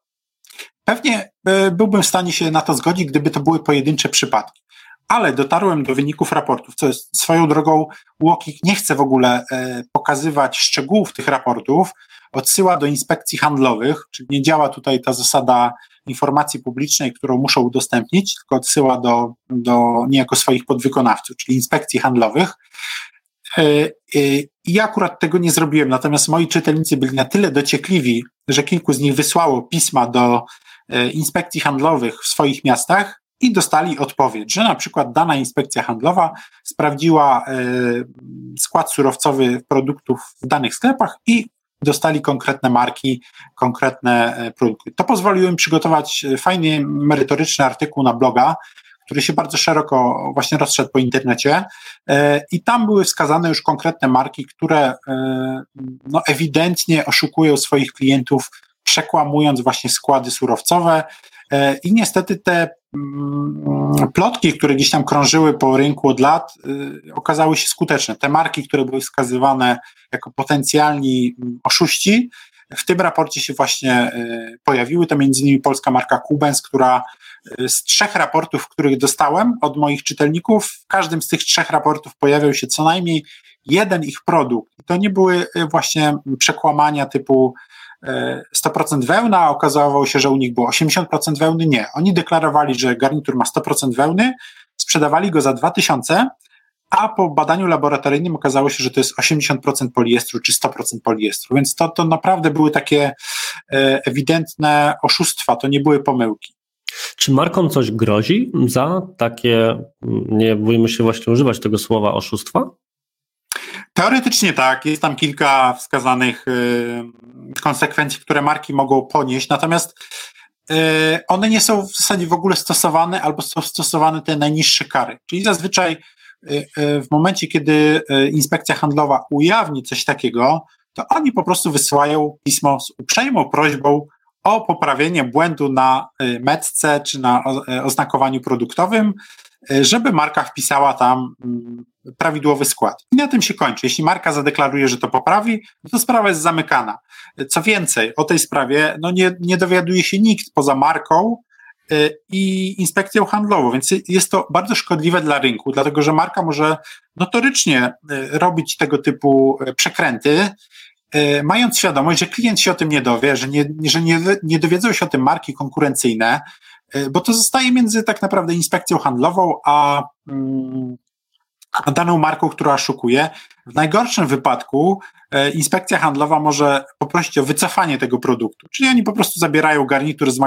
Pewnie byłbym w stanie się na to zgodzić, gdyby to były pojedyncze przypadki. Ale dotarłem do wyników raportów, co jest swoją drogą, Łokik nie chce w ogóle pokazywać szczegółów tych raportów, odsyła do inspekcji handlowych, czyli nie działa tutaj ta zasada informacji publicznej, którą muszą udostępnić, tylko odsyła do, do niejako swoich podwykonawców, czyli inspekcji handlowych. E, e, I ja akurat tego nie zrobiłem, natomiast moi czytelnicy byli na tyle dociekliwi, że kilku z nich wysłało pisma do e, inspekcji handlowych w swoich miastach i dostali odpowiedź, że na przykład dana inspekcja handlowa sprawdziła skład surowcowy produktów w danych sklepach i dostali konkretne marki, konkretne e, produkty. To pozwoliło im przygotować e, fajny, merytoryczny artykuł na bloga, który się bardzo szeroko właśnie rozszedł po internecie e, i tam były wskazane już konkretne marki, które no, ewidentnie oszukują swoich klientów, przekłamując właśnie składy surowcowe i niestety te Mm, plotki, które gdzieś tam krążyły po rynku od lat, y, okazały się skuteczne. Te marki, które były wskazywane jako potencjalni mm, oszuści, w tym raporcie się właśnie y, pojawiły. To między innymi polska marka Kubens, która z trzech raportów, których dostałem od moich czytelników, w każdym z tych trzech raportów pojawiał się co najmniej jeden ich produkt. To nie były właśnie przekłamania typu 100% wełna, a okazało się, że u nich było 80% wełny. Nie. Oni deklarowali, że garnitur ma 100% wełny, sprzedawali go za 2000, a po badaniu laboratoryjnym okazało się, że to jest 80% poliestru czy 100% poliestru. Więc to, to naprawdę były takie e, ewidentne oszustwa, to nie były pomyłki. Czy markom coś grozi za takie, nie bójmy się właśnie używać tego słowa oszustwa? Teoretycznie tak, jest tam kilka wskazanych y, konsekwencji, które marki mogą ponieść, natomiast y, one nie są w zasadzie w ogóle stosowane albo są stosowane te najniższe kary. Czyli zazwyczaj y, w momencie, kiedy inspekcja handlowa ujawni coś takiego, to oni po prostu wysyłają pismo z uprzejmą prośbą o poprawienie błędu na metce czy na oznakowaniu produktowym, żeby marka wpisała tam mm, prawidłowy skład. I na tym się kończy. Jeśli marka zadeklaruje, że to poprawi, no to sprawa jest zamykana. Co więcej, o tej sprawie no nie, nie dowiaduje się nikt poza marką y, i inspekcją handlową, więc jest to bardzo szkodliwe dla rynku, dlatego że marka może notorycznie y, robić tego typu y, przekręty, mając świadomość, że klient się o tym nie dowie, że nie, że nie, nie dowiedzą się o tym marki konkurencyjne, bo to zostaje między tak naprawdę inspekcją handlową a, mm, a daną marką, która oszukuje. W najgorszym wypadku e, inspekcja handlowa może poprosić o wycofanie tego produktu. Czyli oni po prostu zabierają garnitur z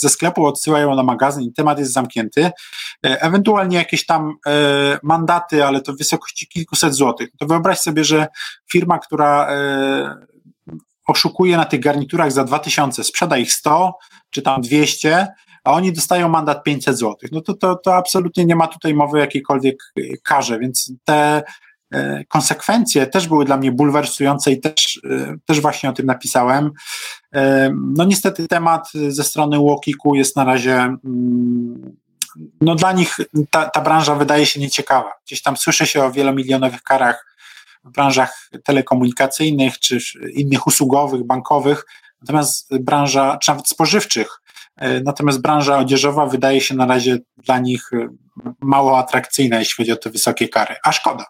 ze sklepu, odsyłają na magazyn i temat jest zamknięty. E, ewentualnie jakieś tam e, mandaty, ale to w wysokości kilkuset złotych. To wyobraź sobie, że firma, która oszukuje na tych garniturach za 2000, sprzeda ich 100 czy tam 200, a oni dostają mandat 500 zł. No to, to, to absolutnie nie ma tutaj mowy o jakiejkolwiek karze, więc te konsekwencje też były dla mnie bulwersujące i też, też właśnie o tym napisałem. No niestety temat ze strony Łokiku jest na razie mm, no dla nich ta, ta branża wydaje się nieciekawa. Gdzieś tam słyszy się o wielomilionowych karach w branżach telekomunikacyjnych czy innych usługowych, bankowych, natomiast branża, czy nawet spożywczych, e, natomiast branża odzieżowa wydaje się na razie dla nich e, mało atrakcyjna, jeśli chodzi o te wysokie kary, a szkoda.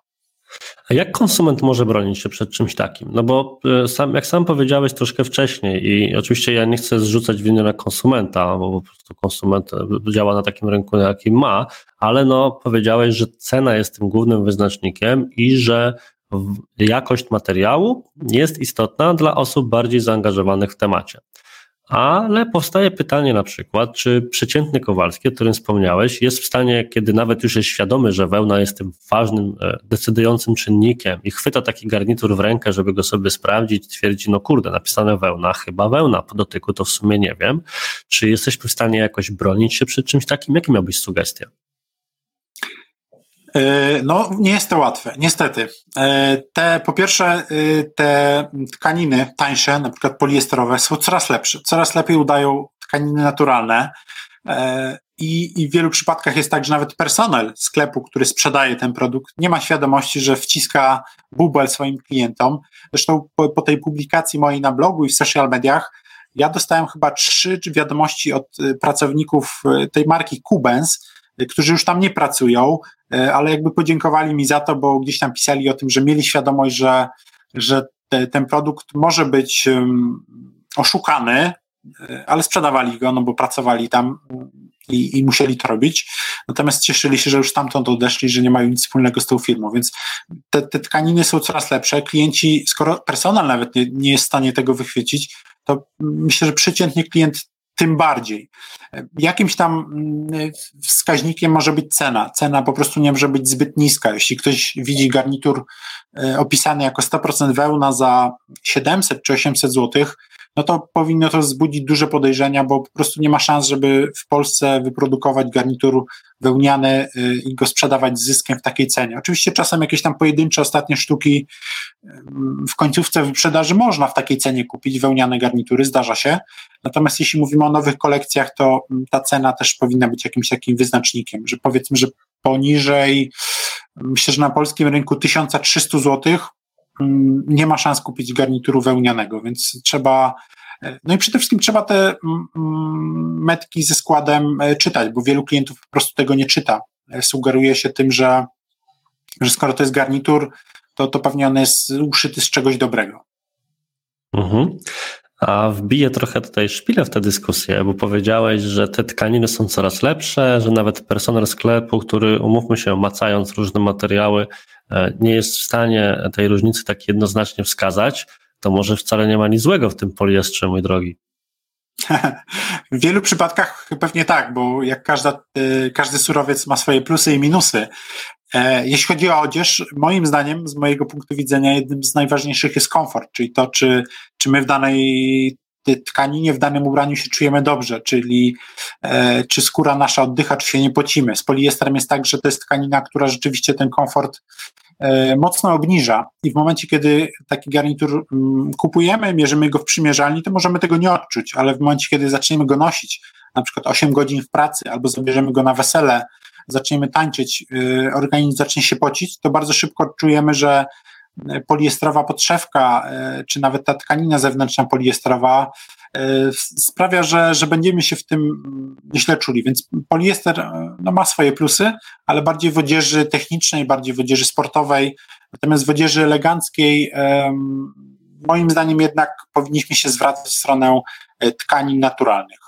A jak konsument może bronić się przed czymś takim? No bo e, sam, jak sam powiedziałeś troszkę wcześniej i oczywiście ja nie chcę zrzucać winy na konsumenta, bo po prostu konsument e, działa na takim rynku, na jakim ma, ale no powiedziałeś, że cena jest tym głównym wyznacznikiem i że jakość materiału jest istotna dla osób bardziej zaangażowanych w temacie. Ale powstaje pytanie na przykład, czy przeciętny Kowalski, o którym wspomniałeś, jest w stanie, kiedy nawet już jest świadomy, że wełna jest tym ważnym, e, decydującym czynnikiem i chwyta taki garnitur w rękę, żeby go sobie sprawdzić, twierdzi, no kurde, napisane wełna, chyba wełna, po dotyku to w sumie nie wiem. Czy jesteśmy w stanie jakoś bronić się przed czymś takim? Jakie miałbyś sugestie? E, no, nie jest to łatwe, niestety. E, te, po pierwsze, e, te tkaniny tańsze, na przykład poliesterowe, są coraz lepsze, coraz lepiej udają tkaniny naturalne. I, I w wielu przypadkach jest tak, że nawet personel sklepu, który sprzedaje ten produkt, nie ma świadomości, że wciska bubel swoim klientom. Zresztą po, po tej publikacji mojej na blogu i w social mediach, ja dostałem chyba trzy wiadomości od pracowników tej marki Kubens, którzy już tam nie pracują, ale jakby podziękowali mi za to, bo gdzieś tam pisali o tym, że mieli świadomość, że, że te, ten produkt może być oszukany, e, ale sprzedawali go, no bo pracowali tam i, i, musieli to robić. Natomiast cieszyli się, że już stamtąd odeszli, że nie mają nic wspólnego z tą firmą, więc te, te tkaniny są coraz lepsze. Klienci, skoro personel nawet nie, nie jest w stanie tego wychwycić, to myślę, że przeciętnie klient tym bardziej. Jakimś tam mm, wskaźnikiem może być cena. Cena po prostu nie może być zbyt niska. Jeśli ktoś widzi garnitur e, opisany jako 100% wełna za 700 czy 800 złotych, no to powinno to wzbudzić duże podejrzenia, bo po prostu nie ma szans, żeby w Polsce wyprodukować garnitur wełniany y, i go sprzedawać z zyskiem w takiej cenie. Oczywiście czasem jakieś tam pojedyncze ostatnie sztuki w końcówce wyprzedaży można w takiej cenie kupić wełniane garnitury, zdarza się. Natomiast jeśli mówimy o nowych kolekcjach, to ta cena też powinna być jakimś takim wyznacznikiem, że powiedzmy, że poniżej, myślę, że na polskim rynku 1300 złotych Mm, nie ma szans kupić garnituru wełnianego, więc trzeba. E, no i przede wszystkim trzeba te mm, mm, metki ze składem e, czytać, bo wielu klientów po prostu tego nie czyta. E, sugeruje się tym, że, że skoro to jest garnitur, to, to pewnie on jest uszyty z czegoś dobrego. Mhm. A wbiję trochę tutaj szpilę w tę dyskusję, bo powiedziałeś, że te tkaniny są coraz lepsze, że nawet personel sklepu, który, umówmy się, macając różne materiały, nie jest w stanie tej różnicy tak jednoznacznie wskazać, to może wcale nie ma nic złego w tym poliestrze, mój drogi. W wielu przypadkach pewnie tak, bo jak każda, e, każdy surowiec ma swoje plusy i minusy. E, jeśli chodzi o odzież, moim zdaniem, z mojego punktu widzenia, jednym z najważniejszych jest komfort, czyli to, czy, czy my w danej tkaninie, w danym ubraniu się czujemy dobrze, czyli e, czy skóra nasza oddycha, czy się nie pocimy. Z poliestrem jest tak, że to jest tkanina, która rzeczywiście ten komfort e, mocno obniża i w momencie, kiedy taki garnitur m, mm, kupujemy, mierzymy go w przymierzalni, to możemy tego nie odczuć, ale w momencie, kiedy zaczniemy go nosić, na przykład 8 godzin w pracy, albo zabierzemy go na wesele, zaczniemy tańczyć, y, organizm zacznie się pocić, to bardzo szybko czujemy, że poliestrowa podszewka, y, czy nawet ta tkanina zewnętrzna poliestrowa sprawia, że, że będziemy się w tym źle czuli. Więc poliester no, ma swoje plusy, ale bardziej w odzieży technicznej, bardziej w odzieży sportowej. Natomiast w odzieży eleganckiej, moim zdaniem, jednak powinniśmy się zwracać w stronę tkanin naturalnych.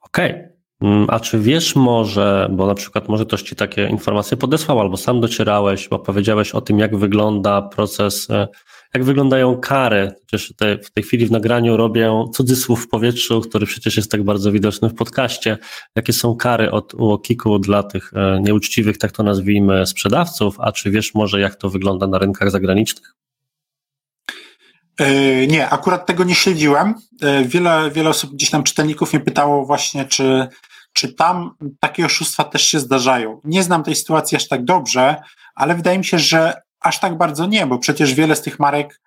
Okej. Okay. Mm, a czy wiesz może, bo na przykład może ktoś ci takie informacje podesłał, albo sam docierałeś, bo powiedziałeś o tym, jak wygląda proces, e, jak wyglądają kary. Przecież te, w tej chwili w nagraniu robię cudzysłów w powietrzu, który przecież jest tak bardzo widoczny w podcaście. Jakie są kary od UOKiK-u dla tych e, nieuczciwych, tak to nazwijmy, sprzedawców? A czy wiesz może, jak to wygląda na rynkach zagranicznych? E, nie, akurat tego nie śledziłem. Wiele, wiele osób, gdzieś tam czytelników mnie pytało właśnie, czy czy tam takie oszustwa też się zdarzają. Nie znam tej sytuacji aż tak dobrze, ale wydaje mi się, że aż tak bardzo nie, bo przecież wiele z tych marek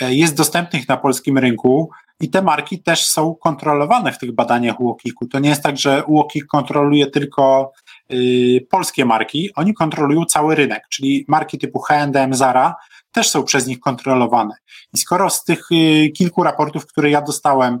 e, jest dostępnych na polskim rynku i te marki też są kontrolowane w tych badaniach UOKiK-u. To nie jest tak, że UOKiK kontroluje tylko y, polskie marki, oni kontrolują cały rynek, czyli marki typu H&M, Zara też są przez nich kontrolowane. I skoro z tych y, kilku raportów, które ja dostałem,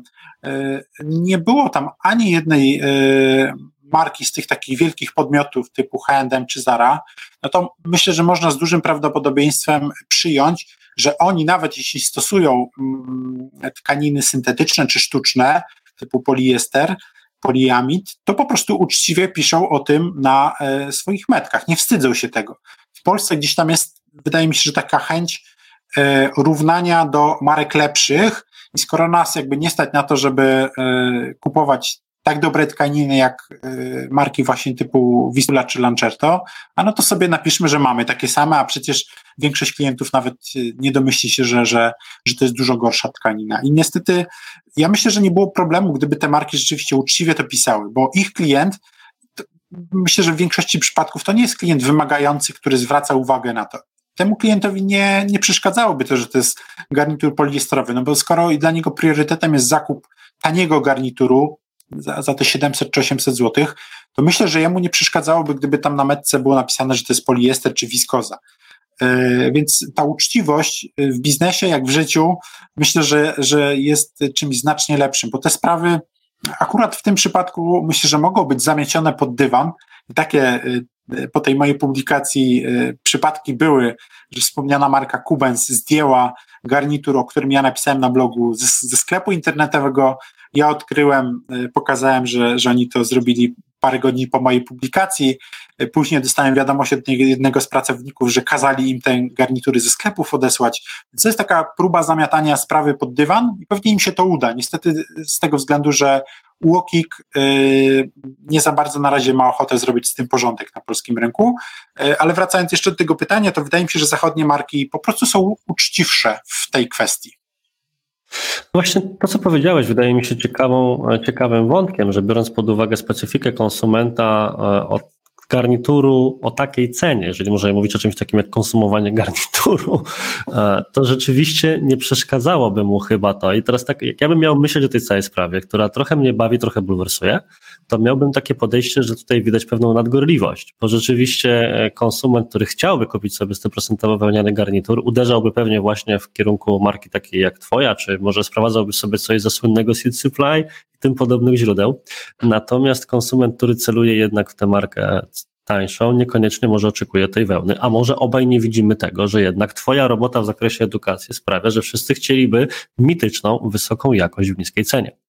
nie było tam ani jednej y, marki z tych takich wielkich podmiotów typu H&M czy Zara, no to myślę, że można z dużym prawdopodobieństwem przyjąć, że oni nawet jeśli stosują mm, tkaniny syntetyczne czy sztuczne, typu poliester, poliamid, to po prostu uczciwie piszą o tym na e, swoich metkach. Nie wstydzą się tego. W Polsce gdzieś tam jest, wydaje mi się, że taka chęć e, równania do marek lepszych i skoro nas jakby nie stać na to, żeby e, kupować tak dobre tkaniny jak y, marki właśnie typu Wisula czy Lancerto, a no to sobie napiszmy, że mamy takie same, a przecież większość klientów nawet nie domyśli się, że, że, że to jest dużo gorsza tkanina. I niestety ja myślę, że nie było problemu, gdyby te marki rzeczywiście uczciwie to pisały, bo ich klient myślę, że w większości przypadków to nie jest klient wymagający, który zwraca uwagę na to. Temu klientowi nie, nie przeszkadzałoby to, że to jest garnitur poliestrowy, no bo skoro dla niego priorytetem jest zakup taniego garnituru, za, za te 700 czy 800 zł, to myślę, że jemu nie przeszkadzałoby, gdyby tam na metce było napisane, że to jest poliester czy wiskoza. Yy, więc ta uczciwość w biznesie, jak w życiu, myślę, że, że jest czymś znacznie lepszym, bo te sprawy akurat w tym przypadku myślę, że mogą być zamiecione pod dywan. I takie yy, po tej mojej publikacji yy, przypadki były, że wspomniana marka Kubens zdjęła garnitur, o którym ja napisałem na blogu ze, ze sklepu internetowego, ja odkryłem, y, pokazałem, że, że oni to zrobili parę godzin po mojej publikacji. Y, później dostałem wiadomość od jednego z pracowników, że kazali im te garnitury ze sklepów odesłać. To jest taka próba zamiatania sprawy pod dywan i pewnie im się to uda. Niestety z tego względu, że UOKiK yy, nie za bardzo na razie ma ochotę zrobić z tym porządek na polskim rynku. Ale wracając jeszcze do tego pytania, to wydaje mi się, że zachodnie marki po prostu są uczciwsze w tej kwestii. Właśnie to, co powiedziałeś, wydaje mi się ciekawą, ciekawym wątkiem, że biorąc pod uwagę specyfikę konsumenta e, od garnituru o takiej cenie, jeżeli możemy mówić o czymś takim jak konsumowanie garnituru, e, to rzeczywiście nie przeszkadzałoby mu chyba to. I teraz tak, jak ja bym miał myśleć o tej całej sprawie, która trochę mnie bawi, trochę bulwersuje, to miałbym takie podejście, że tutaj widać pewną nadgorliwość, bo rzeczywiście e, konsument, który chciałby kupić sobie 100% wełniany garnitur, uderzałby pewnie właśnie w kierunku marki takiej jak twoja, czy może sprowadzałby sobie coś ze słynnego Seed Supply i tym podobnych źródeł. Natomiast konsument, który celuje jednak w tę markę tańszą, niekoniecznie może oczekuje tej wełny, a może obaj nie widzimy tego, że jednak twoja robota w zakresie edukacji sprawia, że wszyscy chcieliby mityczną, wysoką jakość w niskiej cenie.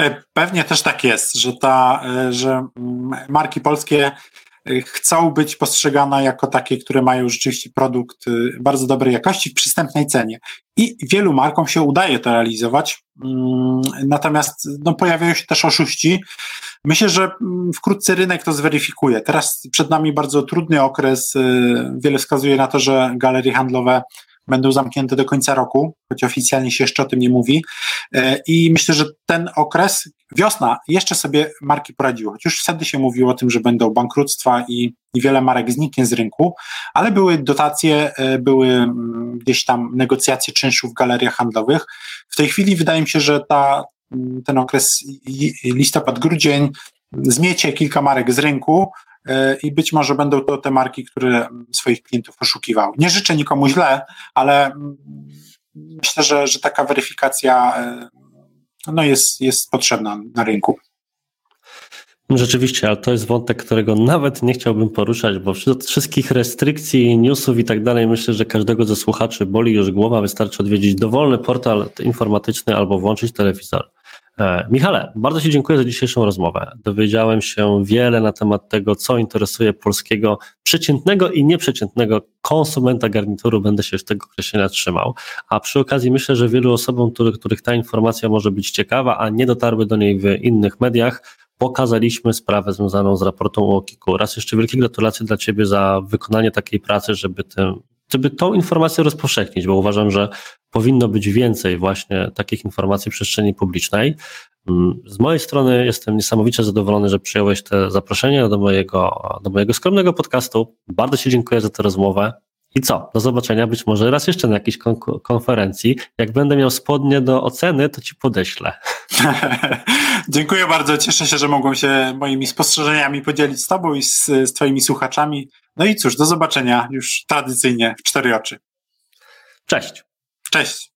E, pewnie też tak jest, że, ta, e, że mm, marki polskie e, chcą być postrzegane jako takie, które mają rzeczywiście produkt bardzo dobrej jakości w przystępnej cenie. I wielu markom się udaje to realizować. Mm, natomiast no, pojawiają się też oszuści. Myślę, że mm, wkrótce rynek to zweryfikuje. Teraz przed nami bardzo trudny okres. Wiele wskazuje na to, że galerie handlowe będą zamknięte do końca roku, choć oficjalnie się jeszcze o tym nie mówi. E, I myślę, że ten okres, wiosna, jeszcze sobie marki poradziły. Choć już wtedy się mówiło o tym, że będą bankructwa i, wiele marek zniknie z rynku, ale były dotacje, e, były mm, gdzieś tam negocjacje czynszu w galeriach handlowych. W tej chwili wydaje mi się, że ta, mm, ten okres listopad, grudzień zmiecie kilka marek z rynku, i być może będą to te marki, które swoich klientów oszukiwały. Nie życzę nikomu źle, ale mm, myślę, że, że taka weryfikacja e, no jest, jest potrzebna na rynku. Rzeczywiście, ale to jest wątek, którego nawet nie chciałbym poruszać, bo wśród wszystkich restrykcji, newsów i tak dalej, myślę, że każdego ze słuchaczy boli już głowa, wystarczy odwiedzić dowolny portal informatyczny albo włączyć telewizor. E, Michale, bardzo Ci dziękuję za dzisiejszą rozmowę. Dowiedziałem się wiele na temat tego, co interesuje polskiego przeciętnego i nieprzeciętnego konsumenta garnituru. Będę się tego określenia trzymał. A przy okazji myślę, że wielu osobom, których, których ta informacja może być ciekawa, a nie dotarły do niej w innych mediach, pokazaliśmy sprawę związaną z raportem UOKiK-u. Raz jeszcze wielkie gratulacje dla Ciebie za wykonanie takiej pracy, żeby tę żeby tą informację rozpowszechnić, bo uważam, że powinno być więcej właśnie takich informacji w przestrzeni publicznej. Mm, z mojej strony jestem niesamowicie zadowolony, że przyjąłeś te zaproszenie do mojego, do mojego skromnego podcastu. Bardzo Ci dziękuję za tę rozmowę. I co? Do zobaczenia być może raz jeszcze na jakiejś kon konferencji. Jak będę miał spodnie do oceny, to Ci podeślę. Dziękuję bardzo. Cieszę się, że mogłem się moimi spostrzeżeniami podzielić z Tobą i z, z Twoimi słuchaczami. No i cóż, do zobaczenia już tradycyjnie w cztery oczy. Cześć. Cześć.